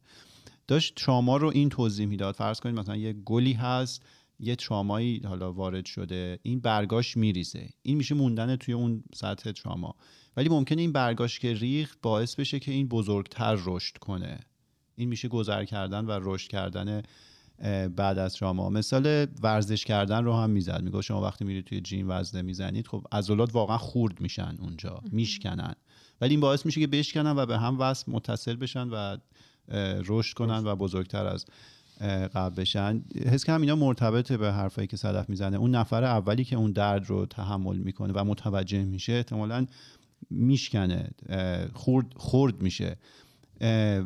داشت تراما رو این توضیح می‌داد. فرض کنید مثلا یه گلی هست یه ترامایی حالا وارد شده این برگاش میریزه. این میشه موندن توی اون سطح تراما. ولی ممکنه این برگاش که ریخت باعث بشه که این بزرگتر رشد کنه. این میشه گذر کردن و رشد کردن بعد از شما مثال ورزش کردن رو هم می‌زد. میگه شما وقتی میرید توی جیم وزنه می‌زنید خب عضلات واقعا خورد میشن اونجا میشکنن. ولی این باعث میشه که بشکنن و به هم وصل متصل بشن و رشد کنن و بزرگتر از قبل بشن. حس کنم اینا مرتبطه به حرفایی که صدف می‌زنه. اون نفر اولی که اون درد رو تحمل می‌کنه و متوجه میشه احتمالا میشکنه. خورد خورد میشه.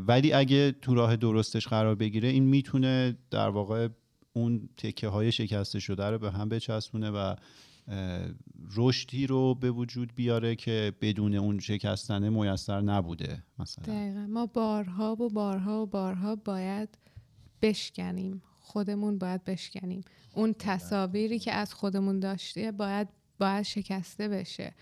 ولی اگه تو راه درستش قرار بگیره این می‌تونه در واقع اون تکه های شکسته شده رو به هم بچسبونه و رشدی رو به وجود بیاره که بدون اون شکستنه میسر نبوده مثلا. دقیقا. ما بارها و بارها و بارها باید بشکنیم. خودمون باید بشکنیم. اون تصاویری که از خودمون داشته باید باید شکسته بشه.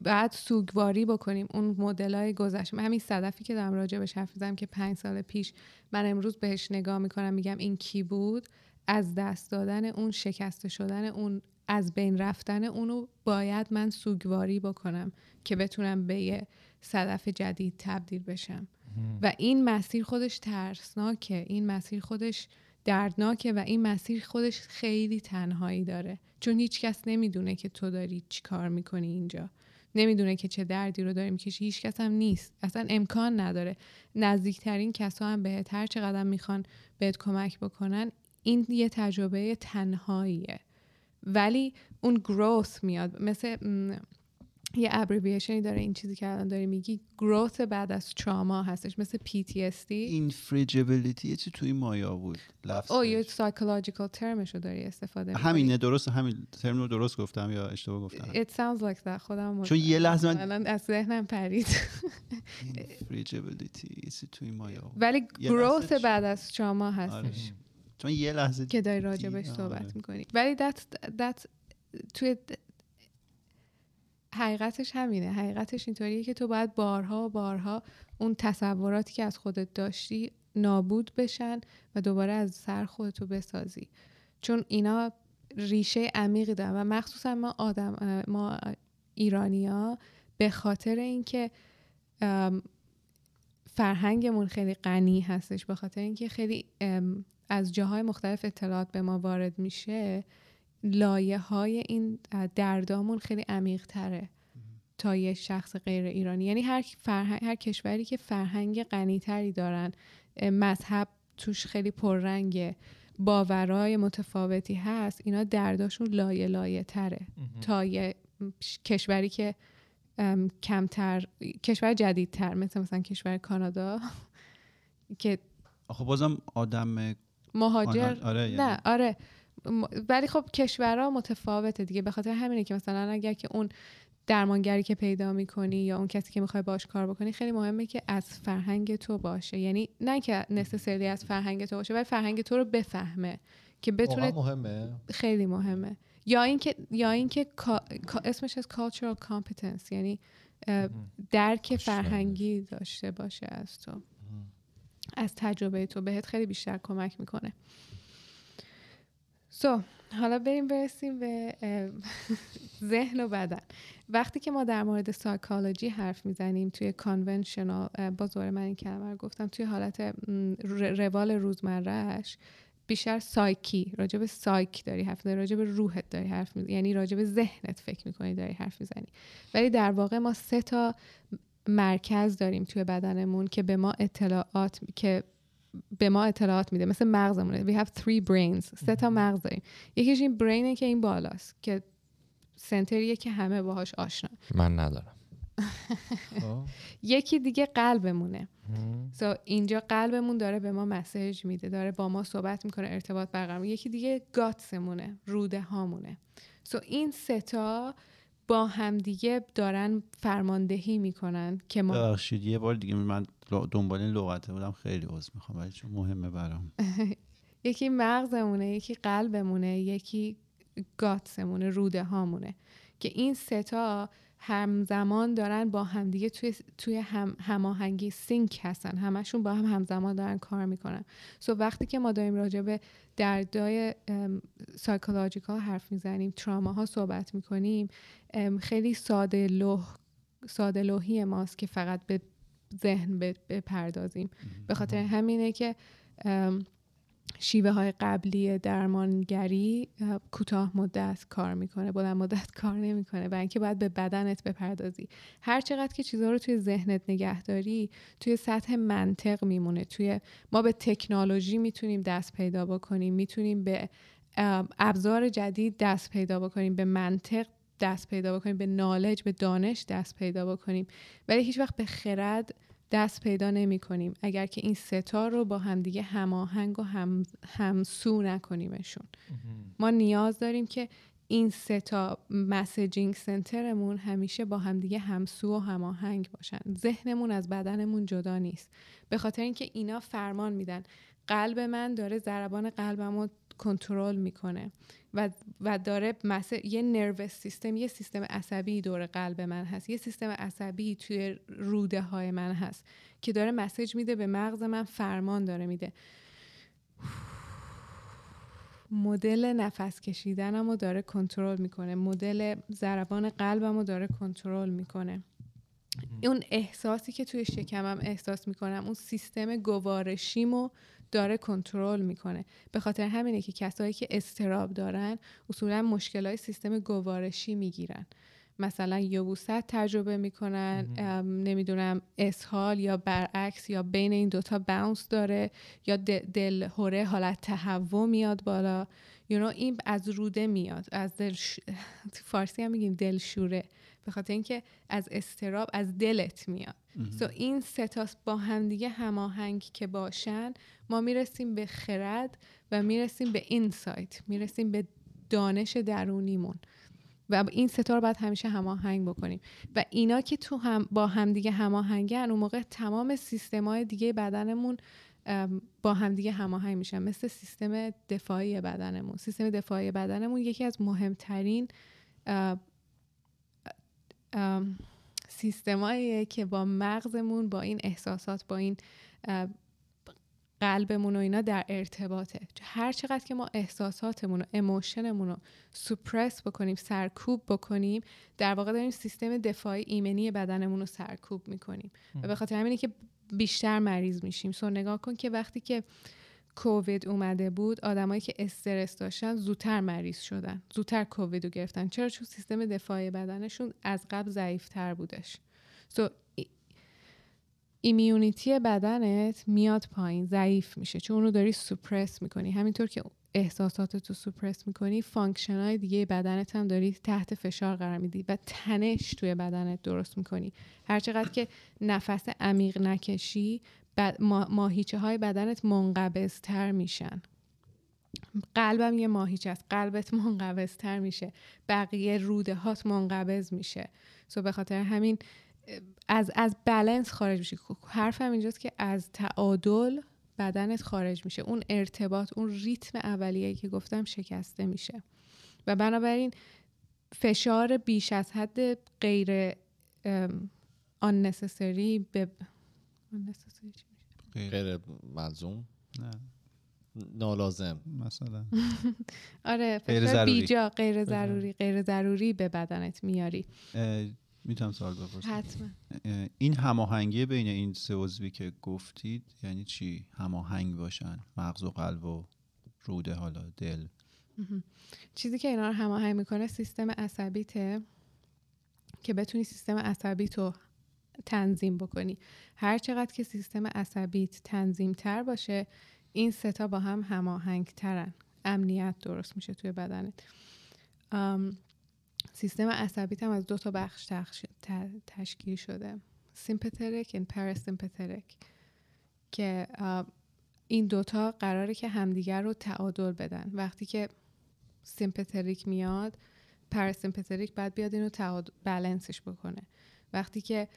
بعد سوگواری بکنیم اون مدل های گذشته همین صدفی که دارم راجع بهش حرف که پنج سال پیش من امروز بهش نگاه می‌کنم میگم این کی بود؟ از دست دادن اون شکسته شدن اون از بین رفتن اونو باید من سوگواری بکنم که بتونم به یه صدف جدید تبدیل بشم. و این مسیر خودش ترسناکه. این مسیر خودش دردناکه و این مسیر خودش خیلی تنهایی داره. چون هیچ کس نمی‌دونه که تو داری چی کار می‌کنی اینجا. نمی‌دونه که چه دردی رو داریم که هیچ کس هم نیست. اصلا امکان نداره. نزدیکترین کسا هم بهت هر چقدر می‌خوان بهت کمک بکنن این یه تجربه تنهاییه. ولی اون growth میاد. مثل یه ابریویشنی داره این چیزی که الان داری میگی growth بعد از تراما هستش مثل PTSD infrigibility چی توی مایا بود او یه psychological termش رو داری استفاده همینه درست همین ترم رو درست گفتم یا اشتباه گفتم؟ It sounds like that خودم چون یه لحظه من الان از ذهنم پرید. اینفریجیبیلیتی چی توی مایا ولی گروث بعد از تراما هستش. آره. چون یه لحظه که داری راجبش صحبت می‌کنی. ولی that, that توی حقیقتش همینه. حقیقتش اینطوریه که تو باید بارها و بارها اون تصوراتی که از خودت داشتی نابود بشن و دوباره از سر خودتو بسازی. چون اینا ریشه عمیقی دارن و مخصوصا ما آدم ما ایرانیا به خاطر اینکه فرهنگمون خیلی غنی هستش به خاطر اینکه خیلی از جاهای مختلف اطلاعات به ما وارد میشه لایه های این دردامون خیلی عمیق تره تا یه شخص غیر ایرانی. یعنی هر, هر کشوری که فرهنگ غنیتری دارن مذهب توش خیلی پررنگه باورای متفاوتی هست اینا درداشون لایه لایه تره. تا یه کشوری که کمتر کشور جدیدتر مثل مثلا کشور کانادا [laughs] که آخه بازم آدم مهاجر آره نه یعنی آره. ولی خب کشورها متفاوته دیگه. به خاطر همینه که مثلا اگر که اون درمانگری که پیدا می‌کنی یا اون کسی که می‌خوای باش کار بکنی خیلی مهمه که از فرهنگ تو باشه. یعنی نه که نسسری از فرهنگ تو باشه ولی فرهنگ تو رو بفهمه که بتونه مهمه. خیلی مهمه. یا اینکه یا اینکه اسمش از cultural competence یعنی درک فرهنگی داشته باشه از تو. از تجربه تو بهت خیلی بیشتر کمک می‌کنه. سو حالا بریم برسیم به [laughs] ذهن و بدن. وقتی که ما در مورد سایکولوژی حرف می‌زنیم توی کانونشنال باز دوباره من این کلمه رو گفتم توی حالت روال روزمرهش بیشتر سایکی راجع به سایک داری حرف می‌زنی راجع به روحت داری حرف می‌زنی یعنی راجع به ذهنت فکر می‌کنی داری حرف می‌زنی. ولی در واقع ما سه تا مرکز داریم توی بدنمون که به ما اطلاعات که به ما اطلاعات میده. مثل مغزمونه. We have three brains. سه تا مغز داریم یکیش این برینه که این بالاست که سنتریه که همه باهاش آشنا. من ندارم. [laughs] خب. یکی دیگه قلبمونه. so اینجا قلبمون داره به ما مسیج میده داره با ما صحبت می‌کنه ارتباط برقرار می‌کنه. یکی دیگه گاتسمونه روده هامونه. So این ستا با همدیگه دارن فرماندهی می‌کنن که ما ببخشید یه بار دیگه من دنبال این لغته بودم خیلی عذر می‌خوام ولی چون مهمه برام. [laughs] یکی مغزمونه یکی قلبمونه یکی گاتسمونه روده هامونه. که این ستا همزمان دارن با همدیگه توی توی هم هماهنگی sync هستن. همشون با هم همزمان دارن کار می‌کنن. so وقتی که ما داریم راجع به دردای psychological حرف می‌زنیم traumaها صحبت می‌کنیم خیلی ساده لوح ساده لوحی ماست که فقط به ذهن بپردازیم. به خاطر همینه که شیوه های قبلی درمانگری اه، کوتاه مدت کار می‌کنه بلند مدت کار نمی‌کنه برای اینکه باید به بدنت بپردازی. هر چقدر که چیزها رو توی ذهنت نگه داری توی سطح منطق میمونه. توی ما به تکنولوژی می‌تونیم دست پیدا بکنیم می‌تونیم به ابزار جدید دست پیدا بکنیم به منطق دست پیدا بکنیم به نالج به دانش دست پیدا بکنیم. ولی هیچ وقت به خرد دست پیدا نمی کنیم اگر که این ستا رو با همدیگه هماهنگ و هم همسو نکنیمشون. ما نیاز داریم که این ستا مسیجینگ سنترمون همیشه با همدیگه همسو و هماهنگ باشن. ذهنمون از بدنمون جدا نیست. به خاطر اینکه اینا فرمان میدن. قلب من داره ضربان قلبم رو کنترل می‌کنه. و, و داره مثل یه نروس سیستم یه سیستم عصبی دور قلب من هست. یه سیستم عصبی توی روده های من هست که داره مسیج میده به مغز من فرمان داره میده. مدل نفس کشیدنم رو داره کنترل می‌کنه. مدل ضربان قلبم رو داره کنترل می‌کنه. اون احساسی که توی شکمم احساس می‌کنم اون سیستم گوارشیمو داره کنترل می‌کنه. به خاطر همینه که کسایی که استراب دارن اصولا مشکلای سیستم گوارشی می‌گیرن. مثلا یبوست تجربه می‌کنن نمی‌دونم اسهال یا برعکس یا بین این دوتا باونس داره یا دل هوره حالت تهوع میاد بالا. You know, این از روده میاد از دل ش... تو فارسی هم میگیم دلشوره به خاطر اینکه از استراب از دلت میاد. سو so این ستاس با همدیگه هماهنگ که باشن. ما می‌رسیم به خرد و می‌رسیم به اینسایت می‌رسیم به دانش درونیمون. و این ستا رو باید همیشه هماهنگ بکنیم. و اینا که تو هم با همدیگه هماهنگن اون موقع تمام سیستمای دیگه بدنمون با همدیگه هماهنگ میشن. مثل سیستم دفاعی بدنمون. سیستم دفاعی بدنمون یکی از مهمترین سیستماییه که با مغزمون با این احساسات با این قلبمون و اینا در ارتباطه. هر چقدر که ما احساساتمون و اموشنمون رو سپرس بکنیم سرکوب بکنیم در واقع داریم سیستم دفاعی ایمنی بدنمون رو سرکوب می‌کنیم. و به خاطر همینه که بیشتر مریض میشیم. so نگاه کن که وقتی که کووید اومده بود آدمایی که استرس داشتن زودتر مریض شدن. زودتر کووید رو گرفتن. چرا؟ چون سیستم دفاعی بدنشون از قبل ضعیفتر بودش. so immunity بدنت میاد پایین ضعیف میشه. چون اونو داری suppress می‌کنی. همینطور که احساساتتو suppress می‌کنی function های دیگه بدنت هم داری تحت فشار قرار میدی و تنش توی بدنت درست می‌کنی. هرچقدر که نفس عمیق نکشی ماهیچه های بدنت منقبض تر میشن. قلبم یه ماهیچه است. قلبت منقبض تر میشه. بقیه روده هات منقبض میشه. سو به خاطر همین از از بالانس خارج میشی حرفم اینجاست که از تعادل بدنت خارج میشه. اون ارتباط اون ریتم اولیه‌ای که گفتم شکسته میشه. و بنابراین فشار بیش از حد غیر unnecessary به؟ غیر ملزوم؟ نه. نالازم. مثلا. [laughs] آره غیر فشار ضروری. بیجا غیر ضروری غیر ضروری به بدنت میاری. می‌تونم سوال بپرسم؟ حتما. این هماهنگی بین این سه عضوی که گفتید یعنی چی؟ هماهنگ باشن مغز و قلب و روده حالا دل. چیزی که اینا رو هماهنگ می‌کنه سیستم عصبیته که بتونی سیستم عصبیت رو تنظیم بکنی. هر چقدر که سیستم عصبیت تنظیم تر باشه این ستا با هم هماهنگ ترن امنیت درست میشه توی بدنت. سیستم عصبیت هم از دو تا بخش تشکیل شده. sympathetic و parasympathetic که این دوتا قراره که همدیگر رو تعادل بدن. وقتی که sympathetic میاد parasympathetic باید بیاد اینو تعادل balanceش بکنه. وقتی که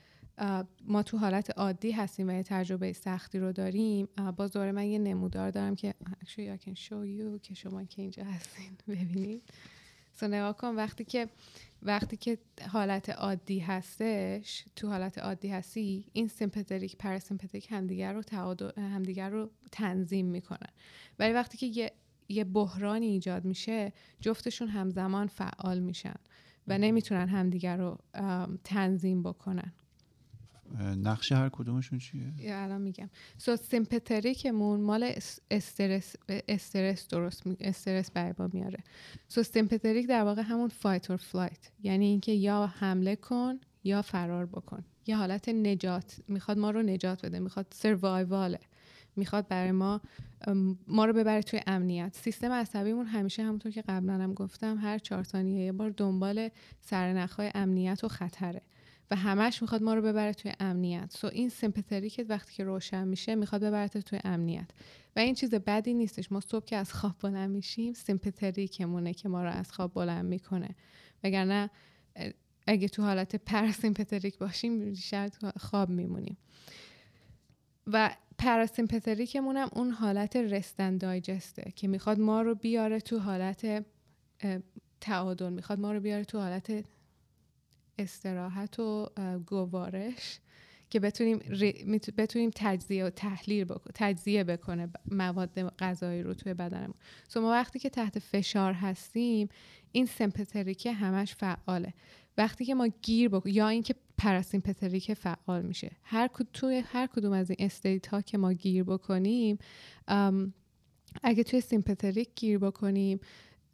ما تو حالت عادی هستیم و یه تجربه سختی رو داریم باز دوباره من یه نمودار دارم که actually I can show you که شما که اینجا هستین. [laughs] ببینید. So نگاه کن وقتی که وقتی که حالت عادی هستش تو حالت عادی هستی این sympathetic parasympathetic همدیگر رو تعادل همدیگر رو تنظیم می‌کنن. ولی وقتی که یه یه بحرانی ایجاد میشه جفتشون همزمان فعال میشن و نمی‌تونن همدیگر رو تنظیم بکنن. نقش هر کدومشون چیه؟ الان میگم. so sympatheticمون مال اس- استرس استرس درست می- استرس برای ما میاره. so sympathetic در واقع همون fight or flight یعنی اینکه یا حمله کن یا فرار بکن. یه حالت نجات. می‌خواد ما رو نجات بده. می‌خواد سروایواله می‌خواد برای ما ما رو ببره توی امنیت. سیستم عصبیمون همیشه همونطور که قبلا هم گفتم هر چهار ثانیه یه بار دنبال سرنخهای امنیت و خطره. و همش می‌خواد ما رو ببره توی امنیت. so این sympathetic وقتی که روشن میشه می‌خواد ببرت توی امنیت. و این چیز بدی نیستش. ما صبح که از خواب بلند میشیم sympatheticمونه که ما رو از خواب بلند می‌کنه. وگرنه اگه تو حالت parasympathetic باشیم تو خواب میمونیم. و پراسیمپتریکمون هم اون حالت رستن دایجسته که می‌خواد ما رو بیاره تو حالت تعادل. می‌خواد ما رو بیاره تو حالت استراحت و گوارش که بتونیم بتونیم تجزیه و تحلیل بکن تجزیه بکنه مواد غذایی رو توی بدنمون. سو ما وقتی که تحت فشار هستیم این سمپتریک همش فعاله. وقتی که ما گیر بکن یا اینکه parasympathetic فعال میشه. هر کد- توی هر کدوم از این state ها که ما گیر بکنیم اگه توی sympathetic گیر بکنیم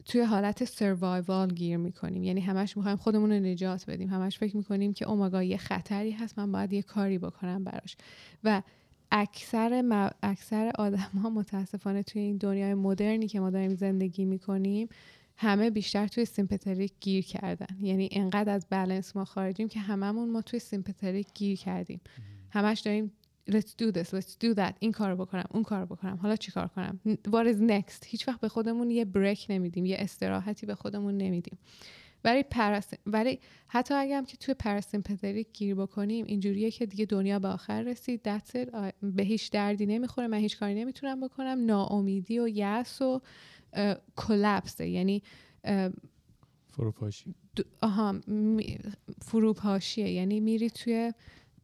توی حالت survival گیر می‌کنیم. یعنی همش می‌خوایم خودمون رو نجات بدیم. همش فکر می‌کنیم که oh my God یه خطری هست من باید یه کاری بکنم براش. و اکثر م... اکثر آدم ها متاسفانه توی این دنیای مدرنی که ما داریم زندگی می‌کنیم همه بیشتر توی sympathetic گیر کردن. یعنی انقدر از بلنس ما خارجیم که هممون ما توی sympathetic گیر کردیم. همش داریم let's do this let's do that. این کارو بکنم اون کارو بکنم. حالا چی کار کنم؟ What is next? هیچ وقت به خودمون یه break نمیدیم یه استراحتی به خودمون نمیدیم. ولی پرس... ولی حتی اگه هم که توی parasympathetic گیر بکنیم اینجوریه که دیگه دنیا به آخر رسید. That's it. آ- به هیچ دردی نمی‌خوره. من هیچ کاری نمی‌تونم بکنم. ناامیدی و یأس و کلپسه یعنی فروپاشی. آها فروپاشیه. یعنی میری توی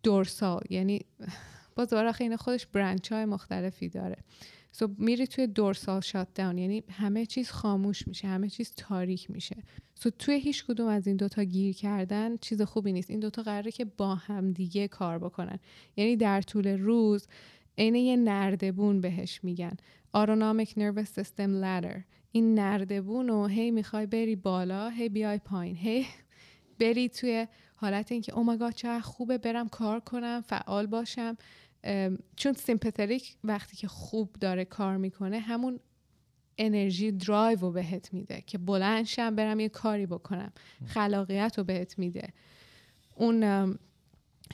دورسال یعنی باز دوباره اینا خودش برنچ های مختلفی داره. سو میری توی دورسال شات داون یعنی همه چیز خاموش میشه همه چیز تاریک میشه. سو توی هیچ کدوم از این دوتا گیر کردن چیز خوبی نیست. این دوتا قراره که با هم دیگه کار بکنن. یعنی در طول روز عین یه نردبون بهش میگن. Autonomic nervous system ladder. این نردبون رو هی می‌خوای بری بالا هی بیای پایین. هی بری توی حالت اینکه oh my God چقدر خوبه برم کار کنم فعال باشم. چون sympathetic وقتی که خوب داره کار می‌کنه همون انرژی درایو رو بهت میده که بلند شم برم یه کاری بکنم. خلاقیت رو بهت میده. اون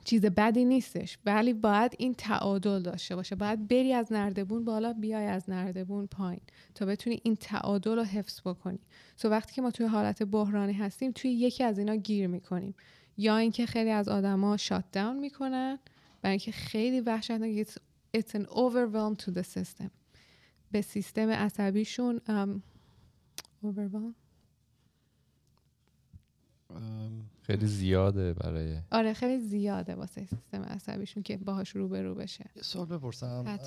چیز بدی نیستش. ولی باید این تعادل داشته باشه. باید بری از نردبون بالا بیای از نردبون پایین. تا بتونی این تعادل رو حفظ بکنی. سو وقتی که ما توی حالت بحرانی هستیم توی یکی از اینا گیر می‌کنیم. یا اینکه خیلی از آدما شات داون می‌کنن برای اینکه خیلی وحشتناک it's it's an overwhelm to the system. به سیستم عصبیشون um, overwhelm خیلی زیاده برای آره خیلی زیاده واسه سیستم عصبیشون که باهاش روبرو بشه. یه سوال بپرسم.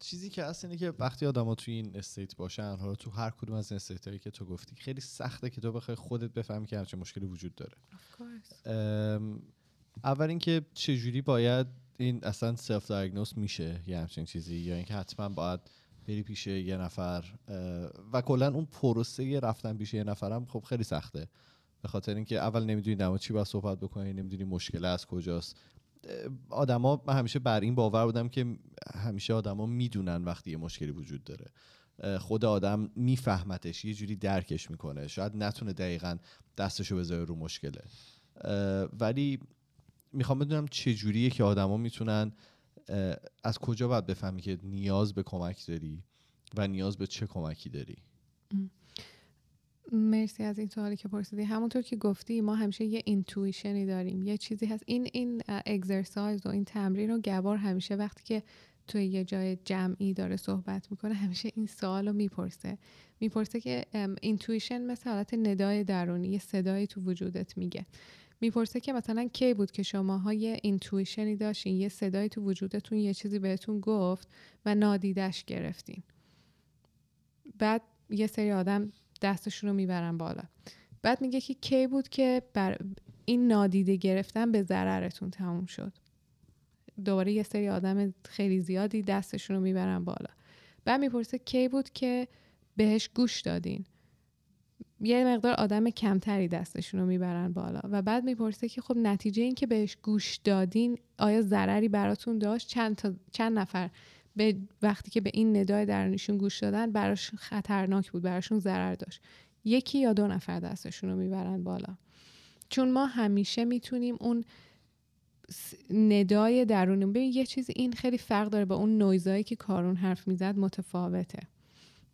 چیزی که هست اینه که وقتی آدما توی این state باشن حالا تو هر کدوم از این state هایی که تو گفتی خیلی سخته که تو بخوای خودت بفهمی که همچین مشکلی وجود داره. Of course. ام، اول اینکه چجوری باید این اصلا self diagnose میشه یه همچین چیزی یا اینکه حتما باید بری پیش یه نفر و کلا اون پروسه رفتن پیش یه نفرم خب خیلی سخته. به خاطر اینکه اول نمی‌دونی مورد چی باید صحبت بکنی نمی‌دونی مشکل از کجاست. آدما من همیشه بر این باور بودم که همیشه آدما می‌دونن وقتی یه مشکلی وجود داره. خود آدم میفهمتش یه جوری درکش می‌کنه. شاید نتونه دقیقا دستشو بذاره رو مشکله. ولی می‌خوام بدونم چه جوریه که آدما می‌تونن از کجا باید بفهمی که نیاز به کمک داری و نیاز به چه کمکی داری؟ مرسی از این سوالی که پرسیدی. همونطور که گفتی ما همیشه یه intuitionی داریم یه چیزی هست. این این exercise و این تمرین رو گبار همیشه وقتی که توی یه جای جمعی داره صحبت می‌کنه همیشه این سوال رو می‌پرسه. می‌پرسه که intuition مثل حالت ندای درونی یه صدایی تو وجودت میگه. می‌پرسه که مثلا کی بود که شماها یه intuitionی داشتین یه صدایی تو وجودتون یه چیزی بهتون گفت و نادیدش گرفتین. بعد یه سری آدم دستشون رو می‌برن بالا. بعد میگه که کی بود که بر این نادیده گرفتن به ضررتون تموم شد. دوباره یه سری آدم خیلی زیادی دستشون رو می‌برن بالا. بعد می‌پرسه کی بود که بهش گوش دادین. یه مقدار آدم کمتری دستشون رو می‌برن بالا و بعد می‌پرسه که خب نتیجه این که بهش گوش دادین آیا ضرری براتون داشت؟ چند, تا، چند نفر به وقتی که به این ندای درونیشون گوش دادن براش خطرناک بود براشون ضرر داشت. یکی یا دو نفر دستشون رو می‌برن بالا. چون ما همیشه می‌تونیم اون ندای درونی ببین یه چیز این خیلی فرق داره با اون نویزایی که کارون حرف می‌زد متفاوته.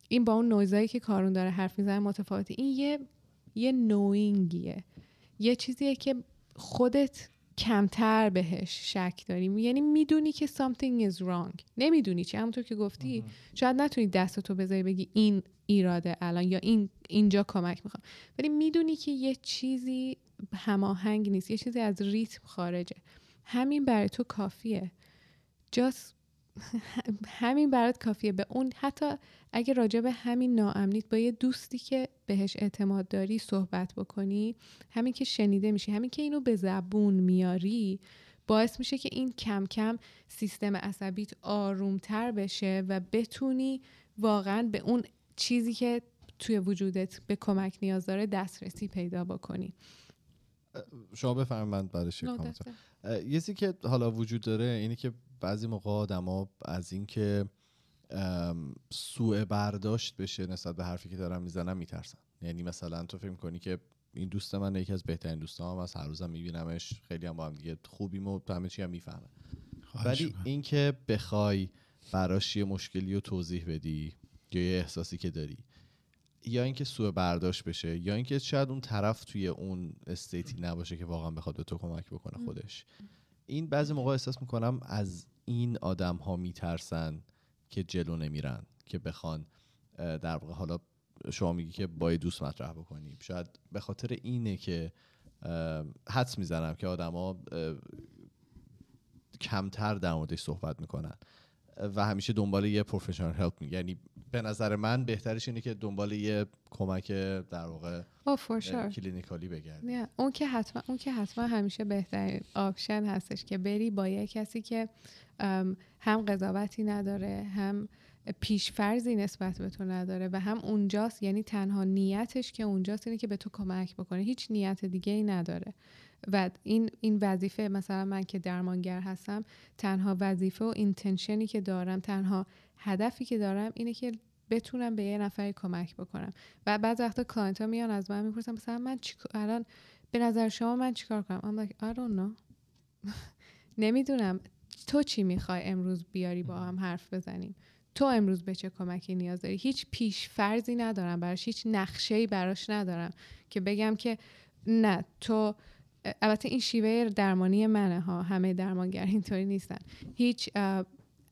این با اون نویزایی که کارون داره حرف می‌زنه متفاوته. این یه یه نوینگیه یه چیزیه که خودت کمتر بهش شک داریم یعنی می‌دونی که something is wrong. نمی‌دونی چی. همونطور که گفتی شاید نتونی دستتو بذاری بگی این ایراده الان یا این اینجا کمک می‌خوام. ولی می‌دونی که یه چیزی هماهنگ نیست. یه چیزی از ریتم خارجه. همین برای تو کافیه. just [laughs] همین برات کافیه. به اون حتی اگه راجع به همین ناامنیت با یه دوستی که بهش اعتماد داری صحبت بکنی همین که شنیده میشی همین که اینو به زبون میاری باعث میشه که این کم کم سیستم عصبیت آرومتر بشه و بتونی واقعا به اون چیزی که توی وجودت به کمک نیاز داره دسترسی پیدا بکنی. شما بفرمایید من بعدش یه چیزی که حالا وجود داره اینه که بعضی موقع آدما از اینکه سوء برداشت بشه نسبت به حرفی که دارم می‌زنم میترسن یعنی مثلا تو فکر کنی که این دوست من یکی از بهترین دوستام از هر روزم میبینمش خیلی هم با هم دیگه خوبیم و همه چی هم می‌فهمه. ولی اینکه بخوای براش یه مشکلی رو توضیح بدی یا یه احساسی که داری یا اینکه سوء برداشت بشه یا اینکه شاید اون طرف توی اون استیتی نباشه که واقعا بخواد به تو کمک بکنه خودش. این بعضی موقع احساس می‌کنم از این آدم ها میترسن. که جلو نمیرن که بخوان در واقع حالا شما میگی که با دوست مطرح بکنیم. شاید به خاطر اینه که حدس می‌زنم که آدما کمتر در موردش صحبت می‌کنن. و همیشه دنبال یه professional help می یعنی به نظر من بهترش اینه که دنبال یه کمک در واقع Oh, for sure. clinicalی بگردی نه اون که حتما اون که حتما همیشه بهترین option هستش که بری با یه کسی که هم قضاوتی نداره هم پیشفرزی نسبت به تو نداره و هم اونجاست یعنی تنها نیتش که اونجاست اینه که به تو کمک بکنه. هیچ نیت دیگه ای نداره. و این این وظیفه مثلا من که درمانگر هستم تنها وظیفه و intentionی که دارم تنها هدفی که دارم اینه که بتونم به یه نفری کمک بکنم. و بعض وقتا client ها میان از من می‌پرسن مثلا من چی الان به نظر شما من چیکار کنم؟ I'm like I don't know. [laughs] نمی‌دونم. تو چی می‌خوای امروز بیاری با هم حرف بزنیم؟ تو امروز به چه کمکی نیاز داری؟ هیچ پیش فرضی ندارم براش هیچ نقشه براش ندارم که بگم که نه تو البته این شیوه درمانی منه ها همه درمانگر اینطوری نیستن. هیچ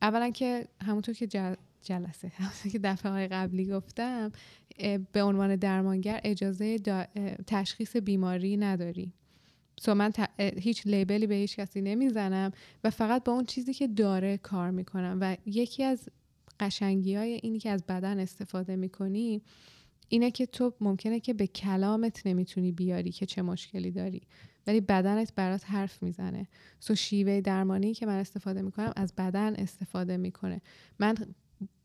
اولا که همونطور که جل... جلسه همونطور که دفعه های قبلی گفتم به عنوان درمانگر اجازه دا- تشخیص بیماری نداری. سو من ت- هیچ لیبلی به هیچ کسی نمی‌زنم و فقط با اون چیزی که داره کار می‌کنم. و یکی از قشنگی های اینی که از بدن استفاده می‌کنی اینه که تو ممکنه که به کلامت نمی‌تونی بیاری که چه مشکلی داری ولی بدنت برات حرف می‌زنه. سو شیوه درمانی که من استفاده می‌کنم از بدن استفاده می‌کنه. من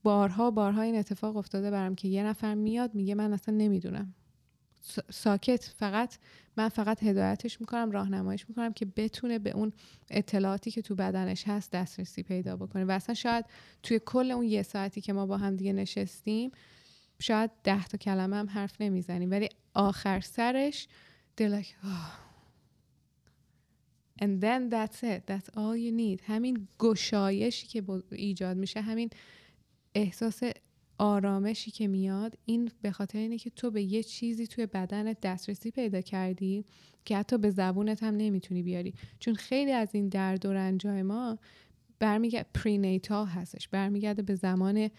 بارها بارها این اتفاق افتاده برام که یه نفر میاد میگه من اصلا نمی‌دونم. ساکت فقط من فقط هدایتش می‌کنم راهنماییش می‌کنم که بتونه به اون اطلاعاتی که تو بدنش هست دسترسی پیدا بکنه. و اصلا شاید توی کل اون یه ساعتی که ما با هم دیگه نشستیم شاید ده تا کلمه هم حرف نمی‌زنیم. ولی آخر سرش they're like "Oh." and then that's it. That's all you need. همین گشایشی که ایجاد میشه همین احساس آرامشی که میاد این به خاطر اینه که تو به یه چیزی توی بدنت دسترسی پیدا کردی که حتی به زبونت هم نمی‌تونی بیاری. چون خیلی از این درد و رنجای ما برمیگرد prenatal هستش. برمیگرده به زمان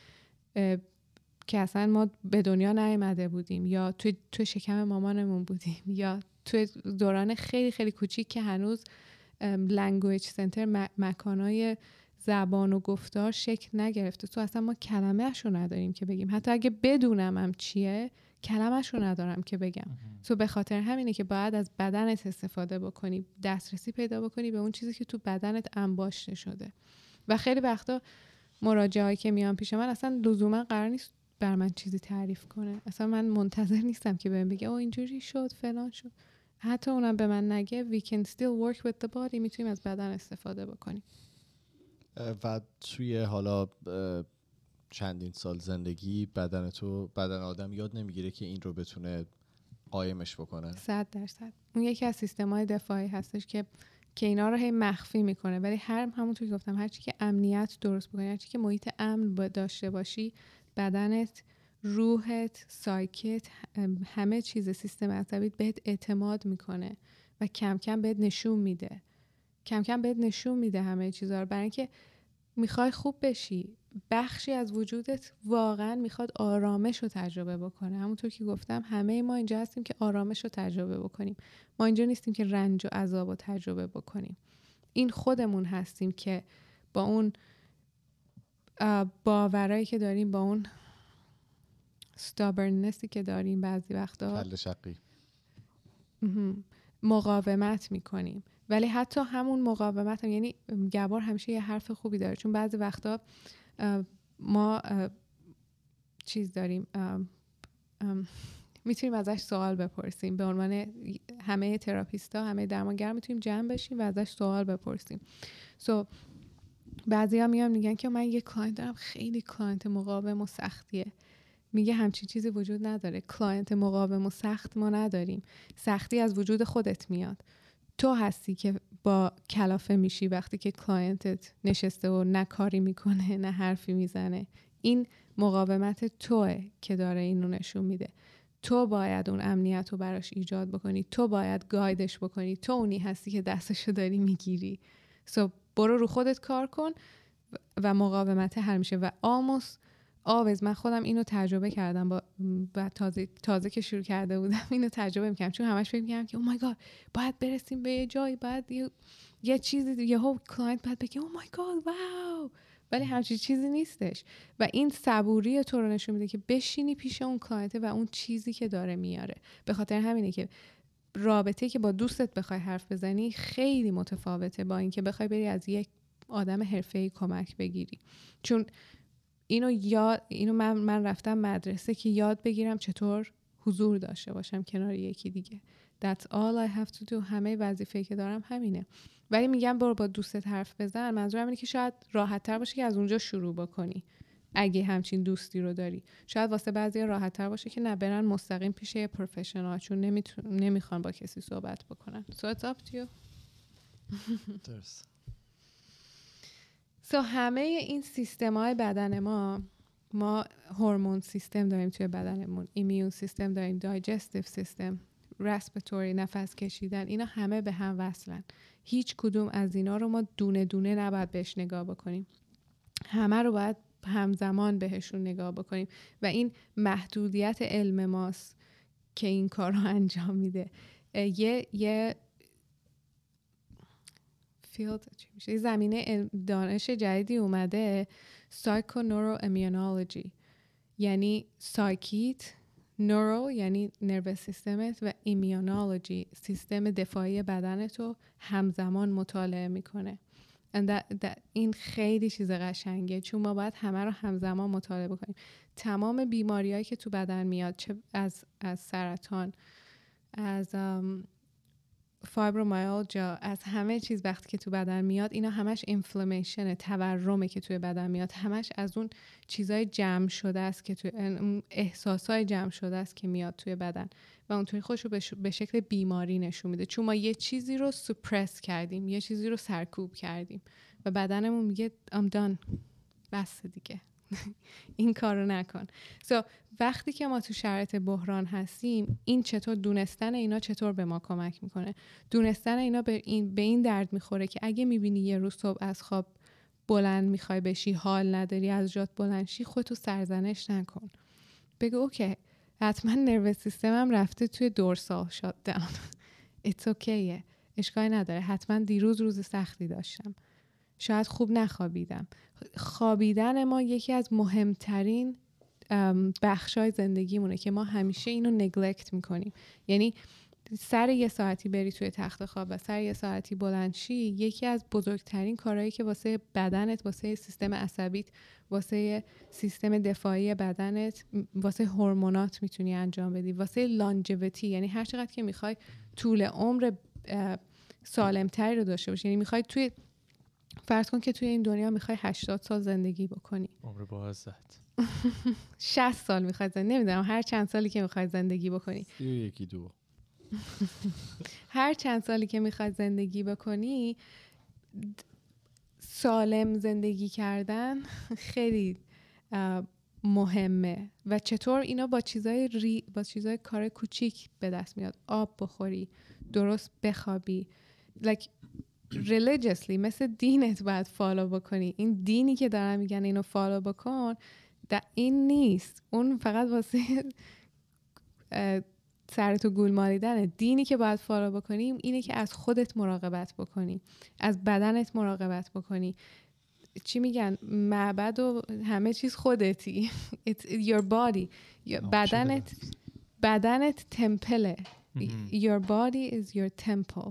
که اصلا ما به دنیا نیامده بودیم یا توی تو شکم مامانمون بودیم یا توی دوران خیلی خیلی کوچیک که هنوز language center مکانای زبان و گفتار شکل نگرفته. تو اصلا ما کلمهش رو نداریم که بگیم. حتی اگه بدونم هم چیه کلمش رو ندارم که بگم. تو به خاطر همینه که باید از بدنت استفاده بکنی دسترسی پیدا بکنی به اون چیزی که تو بدنت انباشته شده. و خیلی وقتا مراجعهایی که میان پیش من اصلا لزوما قرار نیست بر من چیزی تعریف کنه. اصلا من منتظر نیستم که بهم بگه او اینجوری شد فلان شد. حتی اونم به من نگه we can still work with the body. می‌تونیم از بدن استفاده بکنیم. و توی حالا چندین سال زندگی بدن تو بدن آدم یاد نمی‌گیره که این رو بتونه قایمش بکنه. صد درصد. اون یکی از سیستم های دفاعی هستش که که اینا رو هی مخفی می‌کنه. ولی هر همونطور که گفتم هرچی که امنیت درست بکنی هرچی که محیط امن داشته باشی بدنت روحت سایکت همه چیز سیستم عصبیت بهت اعتماد می‌کنه و کم کم بهت نشون میده. کم کم بهت نشون میده همه چیزها رو. برای اینکه می‌خوای خوب بشی بخشی از وجودت واقعا می‌خواد آرامش رو تجربه بکنه. همونطور که گفتم همه ما اینجا هستیم که آرامش رو تجربه بکنیم. ما اینجا نیستیم که رنج و عذاب رو تجربه بکنیم. این خودمون هستیم که با اون باورایی که داریم با اون stubbornnessی که داریم بعضی وقتا. مقاومت می‌کنیم. ولی حتی همون مقاومت هم یعنی گبار همیشه یه حرف خوبی داره. چون بعضی وقتا ما چیز داریم می‌تونیم ازش سوال بپرسیم. به عنوان همه تراپیستا همه درمانگر می‌تونیم جمع بشیم و ازش سوال بپرسیم. so بعضی ها میان میگن که من یه client دارم خیلی client مقاوم و سختیه. میگه همچین چیزی وجود نداره. client مقاوم و سخت ما نداریم. سختی از وجود خودت میاد. تو هستی که با کلافه میشی وقتی که clientت نشسته و نه کاری می‌کنه نه حرفی می‌زنه. این مقاومت توه که داره اینو نشون میده. تو باید اون امنیت رو براش ایجاد بکنی. تو باید guideش بکنی. تو اونی هستی که دستشو داری می‌گیری. so برو رو خودت کار کن و مقاومت حل میشه. و آموس آوز من خودم اینو تجربه کردم با بعد تازه تازه که شروع کرده بودم اینو تجربه می‌کردم. چون همش فکر می‌کردم که oh my God باید برسیم به یه جایی باید یه, یه چیزی یه هو client باید بگه oh my God wow ولی همچین چیزی نیستش. و این صبوری تو رو نشون میده که بشینی پیش اون client و اون چیزی که داره میاره. به خاطر همینه که رابطه که با دوستت بخوای حرف بزنی خیلی متفاوته با اینکه بخوای بری از یک آدم حرفه‌ای کمک بگیری. چون اینو یاد اینو من من رفتم مدرسه که یاد بگیرم چطور حضور داشته باشم کنار یکی دیگه. That's all I have to do. همه وظیفه که دارم همینه. ولی میگم برو با دوستت حرف بزن. منظورم اینه که شاید راحت تر باشه که از اونجا شروع بکنی. اگه همچین دوستی رو داری. شاید واسه بعضی راحت تر باشه که نه برن مستقیم پیش یه پروفشنال چون نمیتون نمی‌خوان با کسی صحبت بکنن. So it's up to you. درست سو همه این سیستم های بدن ما ما هورمون سیستم داریم توی بدنمون ایمیون سیستم داریم دایجستیو سیستم رسپتوری نفس کشیدن اینا همه به هم وصلن. هیچ کدوم از اینا رو ما دونه دونه نباید بهش نگاه بکنیم. همه رو باید همزمان بهشون نگاه بکنیم. و این محدودیت علم ماست که این کار رو انجام میده. یه یه field میشه؟ زمینه دانش جدیدی اومده psychoimmunology یعنی psyche ت neuro یعنی nervous system ت و immunology سیستم دفاعی بدنت رو همزمان مطالعه می‌کنه. That- that- این خیلی چیز قشنگه. چون ما باید همه رو همزمان مطالعه بکنیم. تمام بیماریهایی که تو بدن میاد چه از, از سرطان از فایبرومایالجا از همه چیز وقتی که تو بدن میاد اینا همش اینفلمیشن تورمه که توی بدن میاد. همش از اون چیزای جمع شده است که توی احساسای جمع شده است که میاد توی بدن. و اونطوری خودش رو به شکل بیماری نشون میده. چون ما یه چیزی رو سپرس کردیم یه چیزی رو سرکوب کردیم. و بدنمون میگه I'm done. بس دیگه. [laughs] این کارو نکن. So, وقتی که ما تو شرایط بحران هستیم این چطور دونستن اینا چطور به ما کمک می‌کنه؟ دونستن اینا به این, به این درد می‌خوره که اگه می‌بینی یه روز صبح از خواب بلند می‌خوای بشی حال نداری از جات بلند شی خودتو سرزنش نکن. بگو okay حتما nervous system م رفته توی dorsal shutdown. [laughs] it's okay ه اشکالی نداره. حتما دیروز روز سختی داشتم. شاید خوب نخوابیدم. خوابیدن ما یکی از مهمترین بخشای زندگیمونه که ما همیشه اینو نگلکت می‌کنیم. یعنی سر یه ساعتی بری توی تخت خواب و سر یه ساعتی بلندشی یکی از بزرگترین کارهایی که واسه بدنت واسه سیستم عصبیت واسه سیستم دفاعی بدنت واسه هورمونات می‌تونی انجام بدی. واسه لانجویتی یعنی هر چقدر که می‌خوای طول عمر سالمتری رو داشته باشی. یعنی می‌خوای توی فرض کن که توی این دنیا می‌خوای 80 سال زندگی بکنی. عمر بازت. [laughs] 60 سال می‌خوای زندگی نمی‌دونم هر چند سالی که می‌خوای زندگی بکنی. یکی دو. [laughs] هر چند سالی که می‌خوای زندگی بکنی سالم زندگی کردن خیلی مهمه. و چطور اینا با چیزای ری با چیزای کار کوچیک به دست میاد. آب بخوری درست بخوابی. Like religiously مثل دینت باید follow بکنی. این دینی که دارن میگن اینو follow بکن د- این نیست. اون فقط واسه اه، سرتو گول مالیدنه. دینی که باید follow بکنیم اینه که از خودت مراقبت بکنی. از بدنت مراقبت بکنی. چی میگن؟ معبد و همه چیز خودتی. [laughs] It's your body. Your- بدنت بدنت تمپله your body is your temple.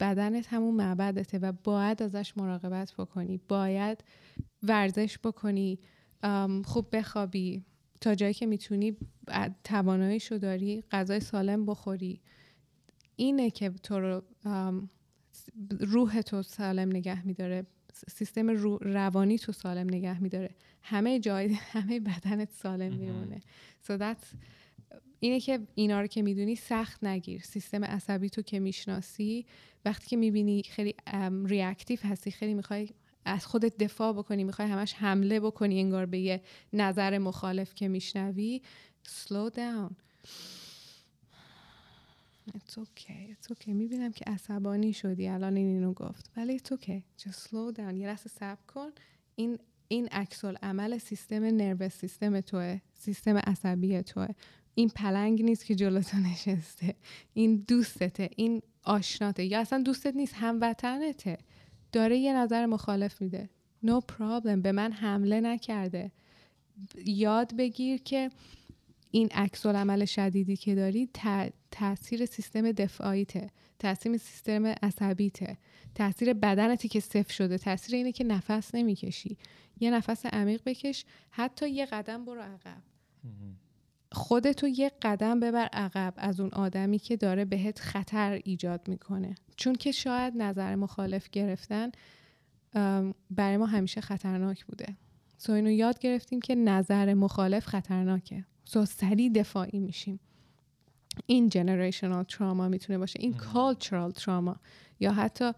بدنت همون معبدته و باید ازش مراقبت بکنی. باید ورزش بکنی خوب بخوابی. تا جایی که می‌تونی تواناییشو داری غذای سالم بخوری. اینه که تو رو روح تو سالم نگه میداره. سیستم رو- روانی تو سالم نگه میداره. همه جای همه بدنت سالم میمونه. So that's اینه که اینا رو که می‌دونی سخت نگیر سیستم عصبی تو که می‌شناسی وقتی که می‌بینی خیلی ریاکتیو هستی خیلی می‌خوای از خودت دفاع بکنی می‌خوای همش حمله بکنی انگار به یه نظر مخالف که میشنوی slow down It's okay, it's okay. می‌بینم که عصبانی شدی الان این اینو گفت ولی it's okay. Just slow down. یه لحظه صبر کن. این این عکس عمل سیستم نروس سیستم توه سیستم عصبی توه این پلنگ نیست که جلوتو نشسته. این دوستته این آشناته. یا اصلا دوستت نیست هموطنته. داره یه نظر مخالف میده. No problem به من حمله نکرده. یاد بگیر که این عکس عمل شدیدی که داری تاثیر سیستم دفاعیته. تاثیر سیستم عصبیته. تاثیر بدنتی که صفر شده. تاثیر اینه که نفس نمی‌کشی. یه نفس عمیق بکش. حتی یه قدم برو عقب. خودتو یه قدم ببر عقب از اون آدمی که داره بهت خطر ایجاد می‌کنه. چون که شاید نظر مخالف گرفتن برای ما همیشه خطرناک بوده. سو اینو یاد گرفتیم که نظر مخالف خطرناکه. سو سریع دفاعی میشیم. این جنریشنال تراما می‌تونه باشه. این کالچرال تراما یا حتی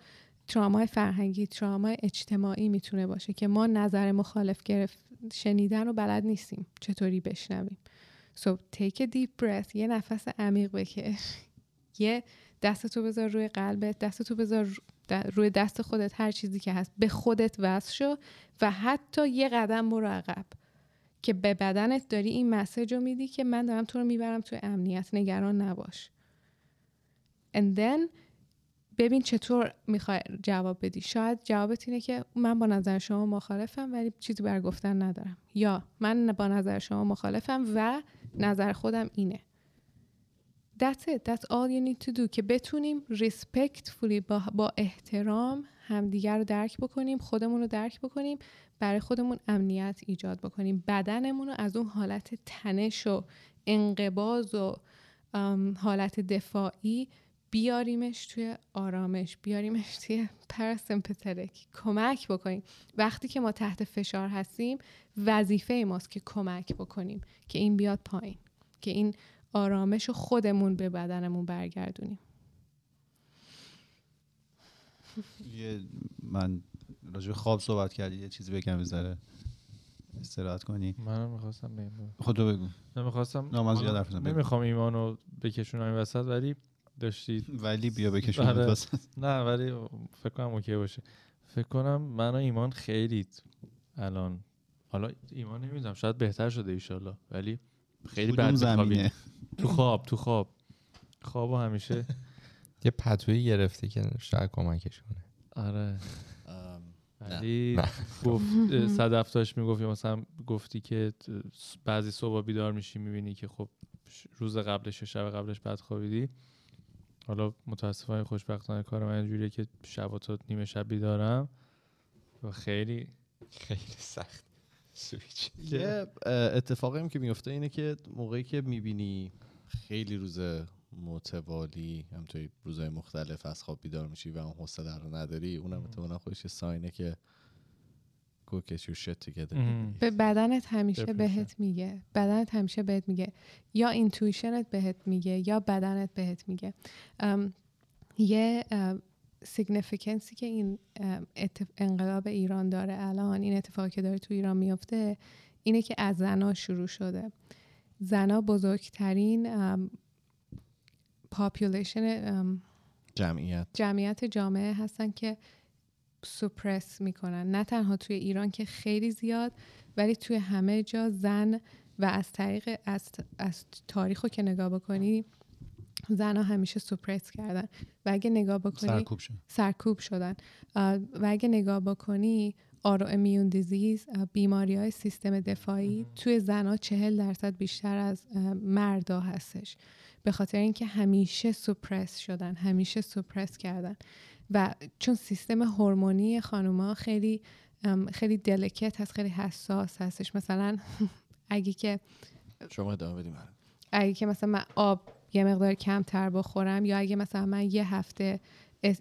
ترامای فرهنگی ترامای اجتماعی می‌تونه باشه که ما نظر مخالف گرفت شنیدن رو بلد نیستیم. چطوری بشنویم؟ So take a deep breath. یه نفس عمیق بکش. یه دستتو بذار روی قلبت دستتو بذار روی دست خودت هر چیزی که هست. به خودت وصل شو و حتی یه قدم برو عقب. که به بدنت داری این مسیج رو میدی که من دارم تو رو می‌برم تو امنیت. نگران نباش. And then ببین چطور می‌خوای جواب بدی. شاید جوابت اینه که من با نظر شما مخالفم ولی چیزی بر گفتن ندارم. یا من با نظر شما مخالفم و نظر خودم اینه. That's it. That's all you need to do. که بتونیم respectfully با, با احترام همدیگر رو درک بکنیم خودمون رو درک بکنیم برای خودمون امنیت ایجاد بکنیم. بدنمون رو از اون حالت تنش و انقباز و حالت دفاعی بیاریمش توی آرامش بیاریمش توی پراسمپترک کمک بکنیم. وقتی که ما تحت فشار هستیم وظیفه ماست که کمک بکنیم که این بیاد پایین که این آرامش رو خودمون به بدنمون برگردونیم. یه من راجع به خواب صحبت کردی یه چیزی بگم بذاره استراحت کنی. منم می‌خواستم بگم. خودتو بگو. نمی‌خواستم نه، من زیاد حرف. نمی‌خوام ایمانو بکشونم این وسط ولی داشتید ولی بیا بکشون آره. نه ولی فکر کنم اوکی باشه. فکر کنم من و ایمان خیلی الان حالا ایمان نمی‌دونم شاید بهتر شده ایشالله ولی خیلی بد. تو خواب تو خواب. خواب و همیشه. [laughs] یه پتویی گرفته که شاید کمکش کنه. آره. ولی گفت صدف داشت می‌گفت یا مثلا گفتی که بعضی صبح بیدار میشی می‌بینی که خب روز قبلش یا شب قبلش بد خوابیدی. حالا متاسفانه خوشبختانه کار من اینجوریه که شب تا نیمه شب بیدارم و خیلی خیلی سخت. سویچ. یه اتفاقی هم که میفته اینه که موقعی که می‌بینی خیلی روز متوالی همطوری روزهای مختلف از خواب بیدار میشی و اون حوصله رو نداری اونم احتمالا خودش یه sign ه که go get your shit together. ام. به بدنت همیشه. بهت میگه. بدنت همیشه بهت میگه. یا اینتویشنت بهت میگه یا بدنت بهت میگه. یه significance ی که این انقلاب ایران داره الان این اتفاقی که داره تو ایران میفته اینه که از زنا شروع شده. زنا بزرگترین population جمعیت. جمعیت جامعه هستن که suppress می‌کنن. نه تنها توی ایران که خیلی زیاد ولی توی همه جا زن و از طریق از, از تاریخ رو که نگاه بکنی زن همیشه suppress کردن. و اگه نگاه بکنی سرکوب شد سرکوب شدن. و اگه نگاه بکنی آرو امیون دیزیز بیماری های سیستم دفاعی توی زنها چهل درصد بیشتر از مردا هستش. به خاطر اینکه همیشه سوپرس شدن همیشه سوپرس کردن. و چون سیستم هورمونی خانوما خیلی خیلی دلکت هست خیلی حساس هستش. مثلا [laughs] اگه که شما ادامه بدیم. اگه که مثلا من آب یه مقدار کمتر بخورم یا اگه مثلا من یه هفته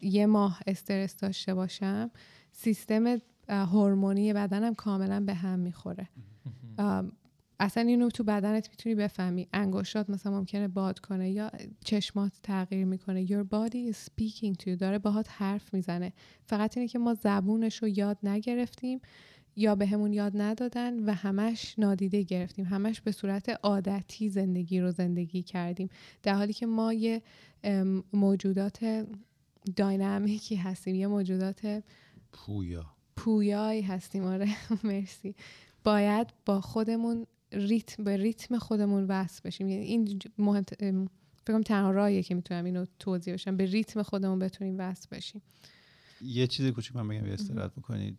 یه ماه استرس داشته باشم سیستم هورمونی بدنم کاملا به هم می‌خوره. اصلا اینو تو بدنت می‌تونی بفهمی. انگشتات مثلا ممکنه باد کنه یا چشمات تغییر می‌کنه. Your body is speaking to you. داره باهات حرف می‌زنه. فقط اینه که ما زبونش رو یاد نگرفتیم یا به همون یاد ندادن و همش نادیده گرفتیم. همش به صورت عادتی زندگی رو زندگی کردیم. در حالی که ما یه موجودات dynamic ی هستیم. یه موجودات پویا. پویایی هستیم. آره [laughs] مرسی. باید با خودمون ریتم به ریتم خودمون وصل بشیم. یعنی این مهم ام، فکر کنم تنها راهیه که می‌تونم اینو توضیح بشم. به ریتم خودمون بتونیم وصل بشیم. یه چیز کوچیک من بگم استراحت بکنید.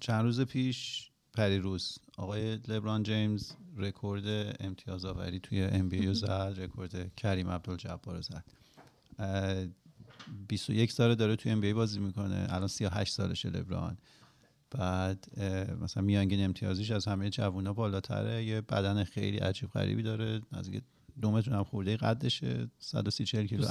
چند روز پیش پریروز آقای لبران جیمز رکورد امتیاز آوری توی NBA زد رکورد کریم عبدالجبار رو زد. اه، 21 ساله داره توی ام بی بازی می‌کنه. الان 38 سالشه لبران. بعد مثلا میانگین امتیازیش از همه جوونا بالاتره. یه بدن خیلی عجیب غریبی داره. نزدیک دو متر هم خورده قدشه. 130 40 کیلو.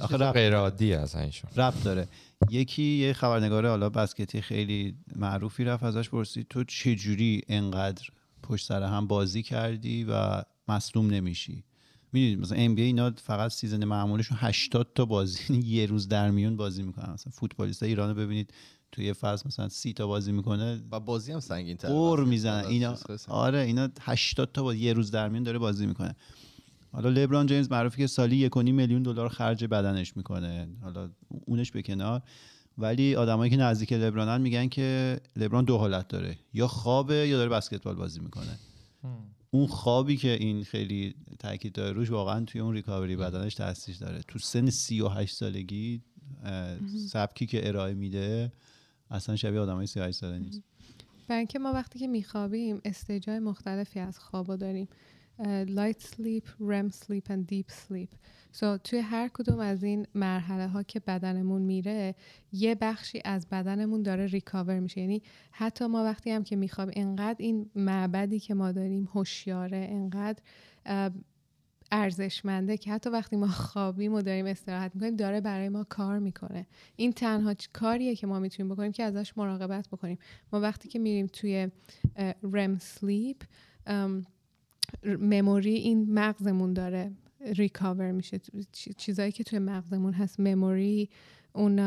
آخه غیر عادی اصلا ایشون رفت داره. یکی یه خبرنگار حالا بسکتی خیلی معروفی رفت ازش پرسید تو چجوری انقدر پشت سر هم بازی کردی و مصدوم نمیشی؟ می‌دونید مثلا NBA اینا فقط season معمولشون 80 تا بازی [laughs] یه روز در میون بازی می‌کنن. مثلا فوتبالیست ایران رو ببینید. توی یه فصل مثلا 30 تا بازی می‌کنه و بازی هم سنگین تر غر می‌زنن اینا. آره اینا 80 تا بازی یه روز در میون داره بازی می‌کنه. حالا لبران جیمز معروفی که سالی یک و نیم میلیون دلار خرج بدنش می‌کنه. حالا اونش به کنار. ولی آدمایی که نزدیک لبرانن میگن که لبران دو حالت داره. یا خوابه یا داره بسکتبال بازی می‌کنه. اون خوابی که این خیلی تاکید داره روش واقعا توی اون recovery بدنش تاثیر داره. تو سن 38 سالگی سبکی که ارائه میده اصلا شبیه آدمای 38 ساله نیست. برای اینکه ما وقتی که میخوابیم stage ای مختلفی از خوابو داریم. light sleep، REM sleep و deep sleep so توی هر کدوم از این مرحله ها که بدنمون میره یه بخشی از بدنمون داره recover میشه. یعنی حتی ما وقتی هم که میخوابیم انقدر این معبدی که ما داریم هوشیاره انقدر ارزشمنده که حتی وقتی ما خوابیم و داریم استراحت می‌کنیم داره برای ما کار می‌کنه. این تنها کاریه که ما می‌تونیم بکنیم که ازش مراقبت بکنیم. ما وقتی که میریم توی رم سلیپ مموری این مغزمون داره ریکاور میشه. چیزایی که توی مغزمون هست مموری اون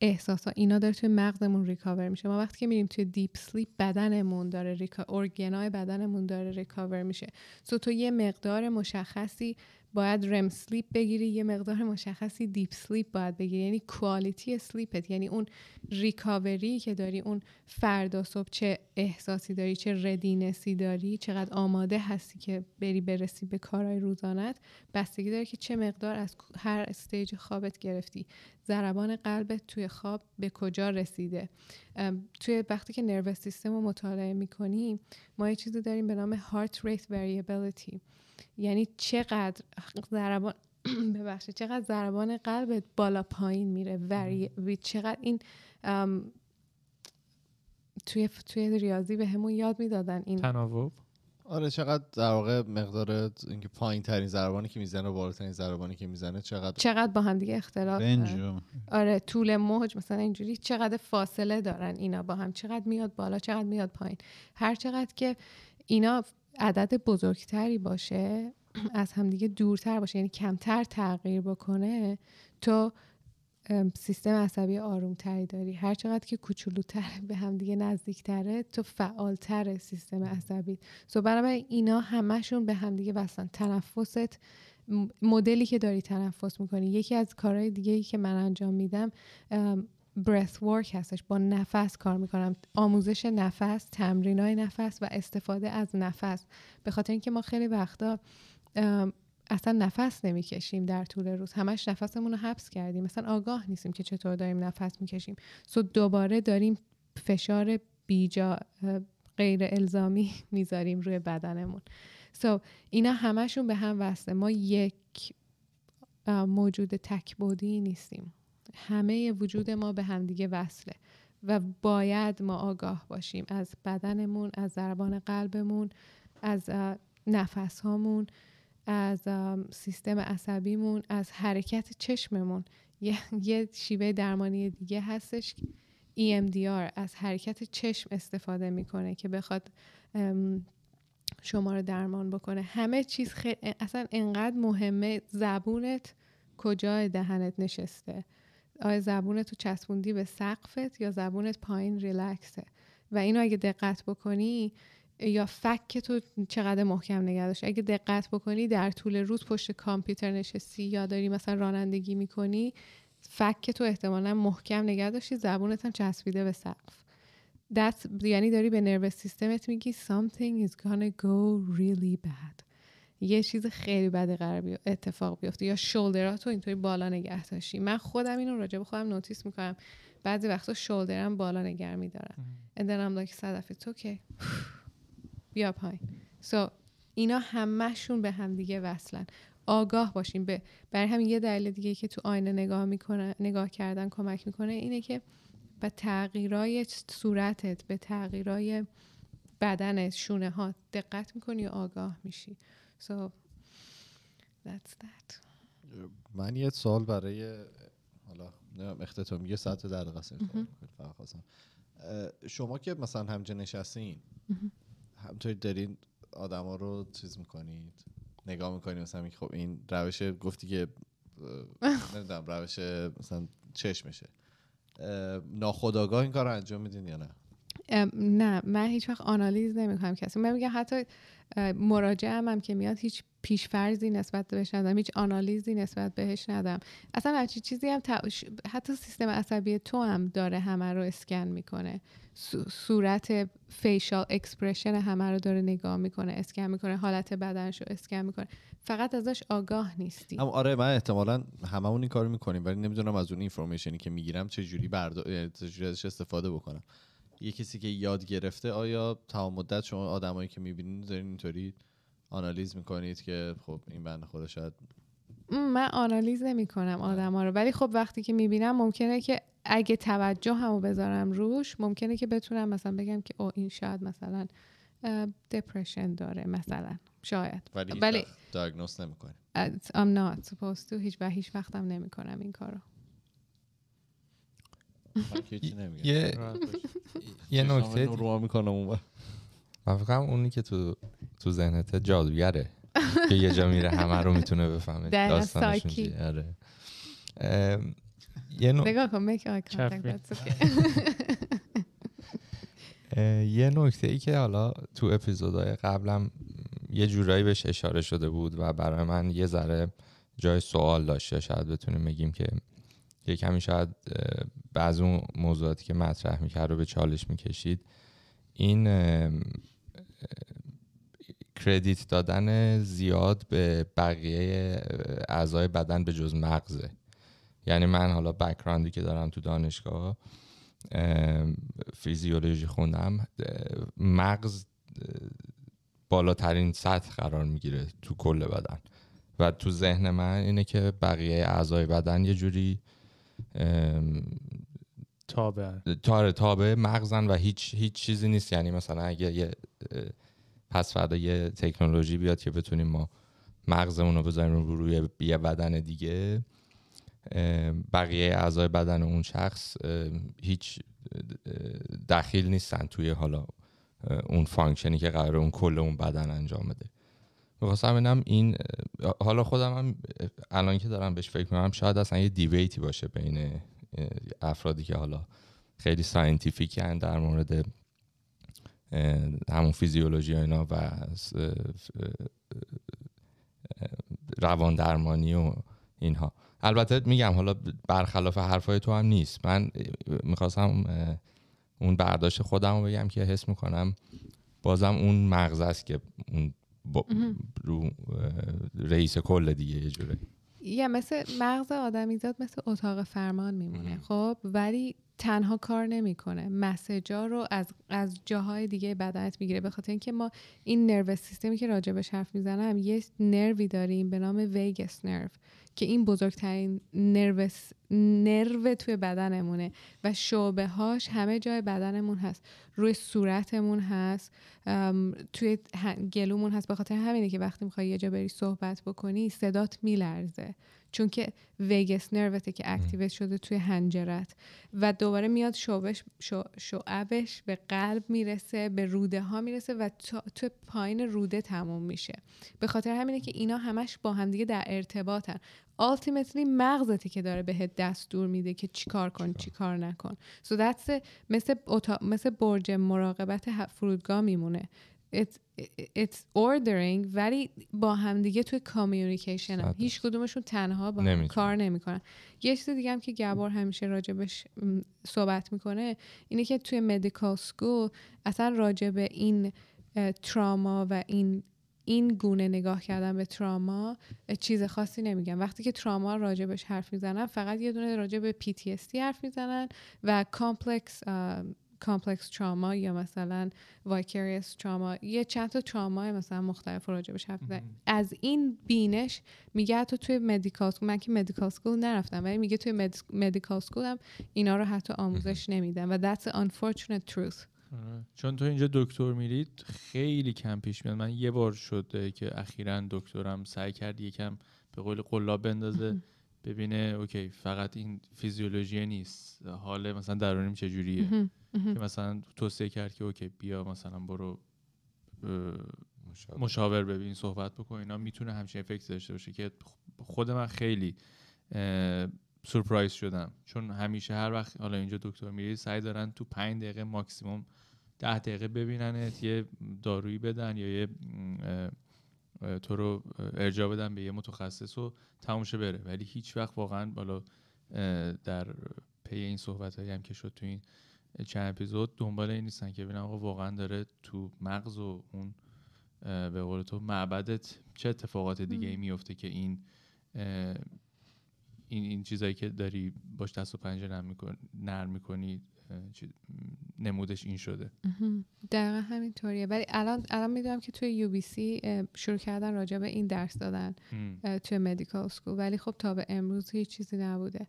احساسا اینا داره توی مغزمون recover میشه. ما وقتی که میریم توی deep sleep بدنمون داره reco... organ ای بدنمون داره recover میشه. So تو یه مقدار مشخصی باید REM sleep بگیری یه مقدار مشخصی deep sleep باید بگیری. یعنی quality sleep ت. یعنی اون recovery که داری اون فردا صبح چه احساسی داری چه readiness ی داری چقدر آماده هستی که بری برسی به کارهای روزانت بستگی داره که چه مقدار از هر استیج خوابت گرفتی. ضربان قلبت توی خواب به کجا رسیده؟ توی وقتی که نروس سیستم رو مطالعه می‌کنیم ما یه چیزی داریم به نام heart rate variability. یعنی چقدر ضربان [clears throat] ببخشید چقدر ضربان قلبت بالا پایین میره. وری و چقدر این توی توی ریاضی به همون یاد می‌دادن این تناوب؟ آره چقدر در واقع مقدار اینکه پایین ترین ضربانی که می‌زنه و بالاترین ضربانی که می‌زنه چقدر چقدر با هم دیگه اختلاف دارن. آره طول موج مثلا اینجوری چقدر فاصله دارن اینا با هم. چقدر میاد بالا چقدر میاد پایین. هر چقدر که اینا عدد بزرگتری باشه از همدیگه دورتر باشه یعنی کمتر تغییر بکنه تو سیستم عصبی آرومتری داری. هر چقدر که کوچولوتر به همدیگه نزدیکتره تو فعالتر سیستم عصبی. سو بنابراین اینا همشون به همدیگه وصلن. تنفست مدلی که داری تنفس می‌کنی. یکی از کارهای دیگه ای که من انجام میدم برث ورک هستش. با نفس کار می‌کنم. آموزش نفس تمرین های نفس و استفاده از نفس. به خاطر اینکه ما خیلی وقتا اصلا نفس نمی‌کشیم در طول روز. همش نفسمون رو حبس کردیم. مثلا آگاه نیستیم که چطور داریم نفس می‌کشیم. سو دوباره داریم فشار بیجا غیر الزامی [laughs] می‌ذاریم روی بدنمون. سو اینا همشون به هم وصله ما یک موجود تکبودی نیستیم. همه وجود ما به همدیگه وصله و باید ما آگاه باشیم از بدنمون از ضربان قلبمون از اه، نفس هامون از سیستم عصبیمون از حرکت چشممون. یه, یه شیوه درمانی دیگه هستش که EMDR از حرکت چشم استفاده می‌کنه که بخواد شما رو درمان بکنه. همه چیز خیلی اصلا انقدر مهمه زبونت کجای دهنت نشسته؟ آیا زبونت رو چسبوندی به سقفت یا زبونت پایین ریلکسه؟ و اینو اگه دقت بکنی یا فک تو چقدر محکم نگه اگه دقت بکنی در طول روز پشت کامپیوتر نشستی یا داری مثلا رانندگی می‌کنی فک تو احتمالا محکم نگه داشتی زبونت هم چسبیده به سقف. That's, یعنی داری به نروس سیستمت میگی something is gonna go really bad. یه چیز خیلی بده قرار بیا اتفاق بیفته. یا شولدرات رو اینطوری بالا نگه داشتی. من خودم اینو راجع به خودم نوتیس می‌کنم. بعضی وقتا شولدرم بالا نگه میدارم. and then I'm like صدف it's okay بیا پایین. So اینا همهشون به هم دیگه وصلن. آگاه باشیم. به برای همین یه دلیل دیگه که تو آینه نگاه می‌کنه نگاه کردن کمک می‌کنه اینه که به تغییرای صورتت به تغییرای بدنت شونه ها دقت می‌کنی و آگاه میشی. So that's that. من یه سوال برای حالا نمی‌دونم اختتامی یه ساعت در فقط خواستم. شما که مثلا همجا نشستین همطوری دارین آدما رو چیز می‌کنید نگاه می‌کنید مثلا خب این روش گفتی که [laughs] نمی‌دونم روش مثلا چشمشه. اه، ناخداگاه این کار رو انجام میدین یا نه؟ نه من هیچ وقت آنالیز نمی‌کنم کسی. من میگم حتی مراجعم هم که میاد هیچ پیشفرزی نسبت بهش ندم هیچ آنالیزی نسبت بهش ندم اصلا هرچی چیزی هم تا- حتی سیستم عصبی تو هم داره همه رو اسکن می‌کنه. صورت facial expression همه رو داره نگاه می‌کنه اسکن می‌کنه حالت بدنش اسکن می‌کنه. فقط ازش آگاه نیستی. اما آره من احتمالا هممون این کارو می‌کنیم ولی نمی‌دونم از اون information ی که می‌گیرم چه جوری بردا... ازش استفاده بکنم. یه کسی که یاد گرفته آیا تمام مدت شما آدمایی که می‌بینید دارین اینطوری آنالیز می‌کنید که خب این بنده خدا شاید من آنالیز نمی کنم آدم ها رو. ولی خب وقتی که می‌بینم ممکنه که اگه توجه همو بذارم روش ممکنه که بتونم مثلا بگم که oh این شاید مثلا دپرشن داره مثلا. شاید. ولی ولی دیاگنوز نمی‌کنیم uh, I'm not supposed to. هیچ و هیچ وقتم نمی کنم این کارو من که هیچی نمیگم یه. یه نکته رو می‌کنم اون وقت. من فکر کنم اونی که تو تو ذهنت جادوگره که یه جا میره همه رو می‌تونه بفهمه داستانشون. چیه آره یه نگاه کن یه نکته ای که حالا تو اپیزودهای قبلم یه جورایی بهش اشاره شده بود و برای من یه ذره جای سوال داشت یا شاید بتونیم بگیم که یه کمی شاید بعض اون موضوعاتی که مطرح می‌کرد رو به چالش می‌کشید. این کردیت دادن زیاد به بقیه اعضای بدن به جز مغزه. یعنی من حالا بکراندی که دارم تو دانشگاه فیزیولوژی خوندم مغز بالاترین سطح قرار می‌گیره تو کل بدن. و تو ذهن من اینه که بقیه اعضای بدن یه جوری ام، تابع. تاره تابع مغزن و هیچ هیچ چیزی نیست. یعنی مثلا اگه یه پس فردا یه تکنولوژی بیاد که بتونیم ما مغزمون رو بذاریم رو روی یه بدن دیگه بقیه اعضای بدن اون شخص هیچ دخیل نیستن توی حالا اون function ی که قرار اون کل اون بدن انجام بده. می‌خواستم ببینم این حالا خودم هم الان که دارم بهش فکر می‌کنم شاید اصلا یه debate ی باشه بین افرادی که حالا خیلی scientific در مورد همون فیزیولوژی و اینا و روان درمانی و اینها. البته میگم حالا برخلاف حرفای تو هم نیست. من می‌خواستم اون برداشت خودم رو بگم که حس می‌کنم بازم اون مغز است که اون رو رئیس کل دیگه یه جوره. یه مثل مغز آدمیزاد مثل اتاق فرمان میمونه خب؟ ولی تنها کار نمی‌کنه. مسجا رو از از جاهای دیگه بدنت می‌گیره. به خاطر اینکه ما این nerve system ی که راجبش حرف می‌زنم یه nerve ی داریم به نام vagus nerve. که این بزرگترین nerve nerve توی بدنمونه و شعبه هاش همه جای بدنمون هست. روی صورتمون هست توی گلومون هست. به خاطر همینه که وقتی می‌خوای یه جا بری صحبت بکنی صدات میلرزه. چون که vagus nerve ته که activate شده توی حنجرت. و دوباره میاد شعبش شو- شعبش به قلب می‌رسه به روده ها می‌رسه و تا- تو پایین روده تموم میشه. به خاطر همینه که اینا همش با همدیگه در ارتباطن. Ultimately مغزته که داره بهت دستور میده که چیکار کن چیکار؟ نکن. So that's مثل, مثل برج مراقبت فرودگاه میمونه. It's, it's ordering ولی با همدیگه توی کامیونیکیشن هم. هیچ کدومشون تنها با هم. کار نمی‌کنن یه چیز دیگه هم که گبار همیشه راجبش صحبت می‌کنه اینه که توی مدیکال سکول اصلا راجب این تراما و این این گونه نگاه کردن به تراما چیز خاصی نمیگن وقتی که تراما راجبش حرف می‌زنن فقط یه دونه راجب به PTSD حرف می‌زنن و complex complex trauma یا مثلا vicarious trauma یه چند تا تراما مثلا مختلف راجبش حرف از این بینش میگه حتی توی medical school من که medical school نرفتم ولی میگه توی medical school هم اینا رو حتی آموزش نمیدن و that's an unfortunate truth. آره. چون تو اینجا دکتر میرید خیلی کم پیش میاد. من یه بار شده که اخیرا دکترم سعی کرد یکم به قول قلاب بندازه. ببینه okay فقط این فیزیولوژی نیست. حال مثلا درونیم چجوریه؟ که مثلا توصیه کرد که okay بیا مثلا برو مشاور. ببین صحبت بکن اینا می‌تونه همچین effect داشته باشه که خود من خیلی سورپرایز شدم. چون همیشه هر وقت حالا اینجا دکتر میری سعی دارن تو پنج دقیقه ماکسیموم ده دقیقه ببیننت یه دارویی بدن یا یه تو رو ارجاع بدن به یه متخصص و تموم شه بره. ولی هیچ وقت واقعا بالا در پی این صحبت هم که شد تو این چند اپیزود دنبال این نیستن که ببینم آقا واقعا داره تو مغز و اون به قول تو معبدت چه اتفاقات دیگه ای میفته که این این این چیزایی که داری باش دست و پنجه نرم می‌کنی, نرم می‌کنی نمودش این شده. دقیقا همینطوریه. ولی الان الان می‌دونم که توی یو بی سی شروع کردن راجع به این درس دادن ام. توی مدیکال سکول ولی خب تا به امروز هیچ چیزی نبوده.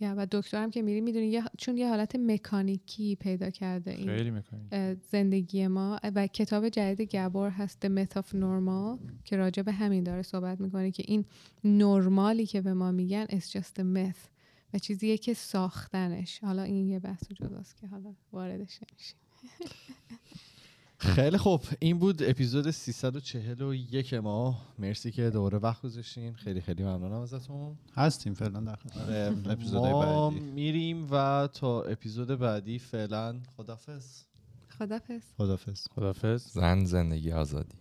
یا و دکترم که میری می‌دونی چون یه حالت مکانیکی پیدا کرده این خیلی اه، زندگی ما. و کتاب جدید گبور هست The Myth of Normal که راجع به همین داره صحبت می‌کنه که این نرمالی که به ما میگن is just a myth. و چیزیه که ساختنش. حالا این یه بحث جداست که حالا واردش نمیشیم. خیلی خوب. این بود اپیزود 341 ما. مرسی که دوباره وقت گذاشتین. خیلی خیلی ممنونم ازتون. هستیم فعلا در خدمت. اپیزودهای ما بعدی. میریم و تا اپیزود بعدی فعلا خدافظ خدافظ خدافظ خدافظ زن زندگی آزادی.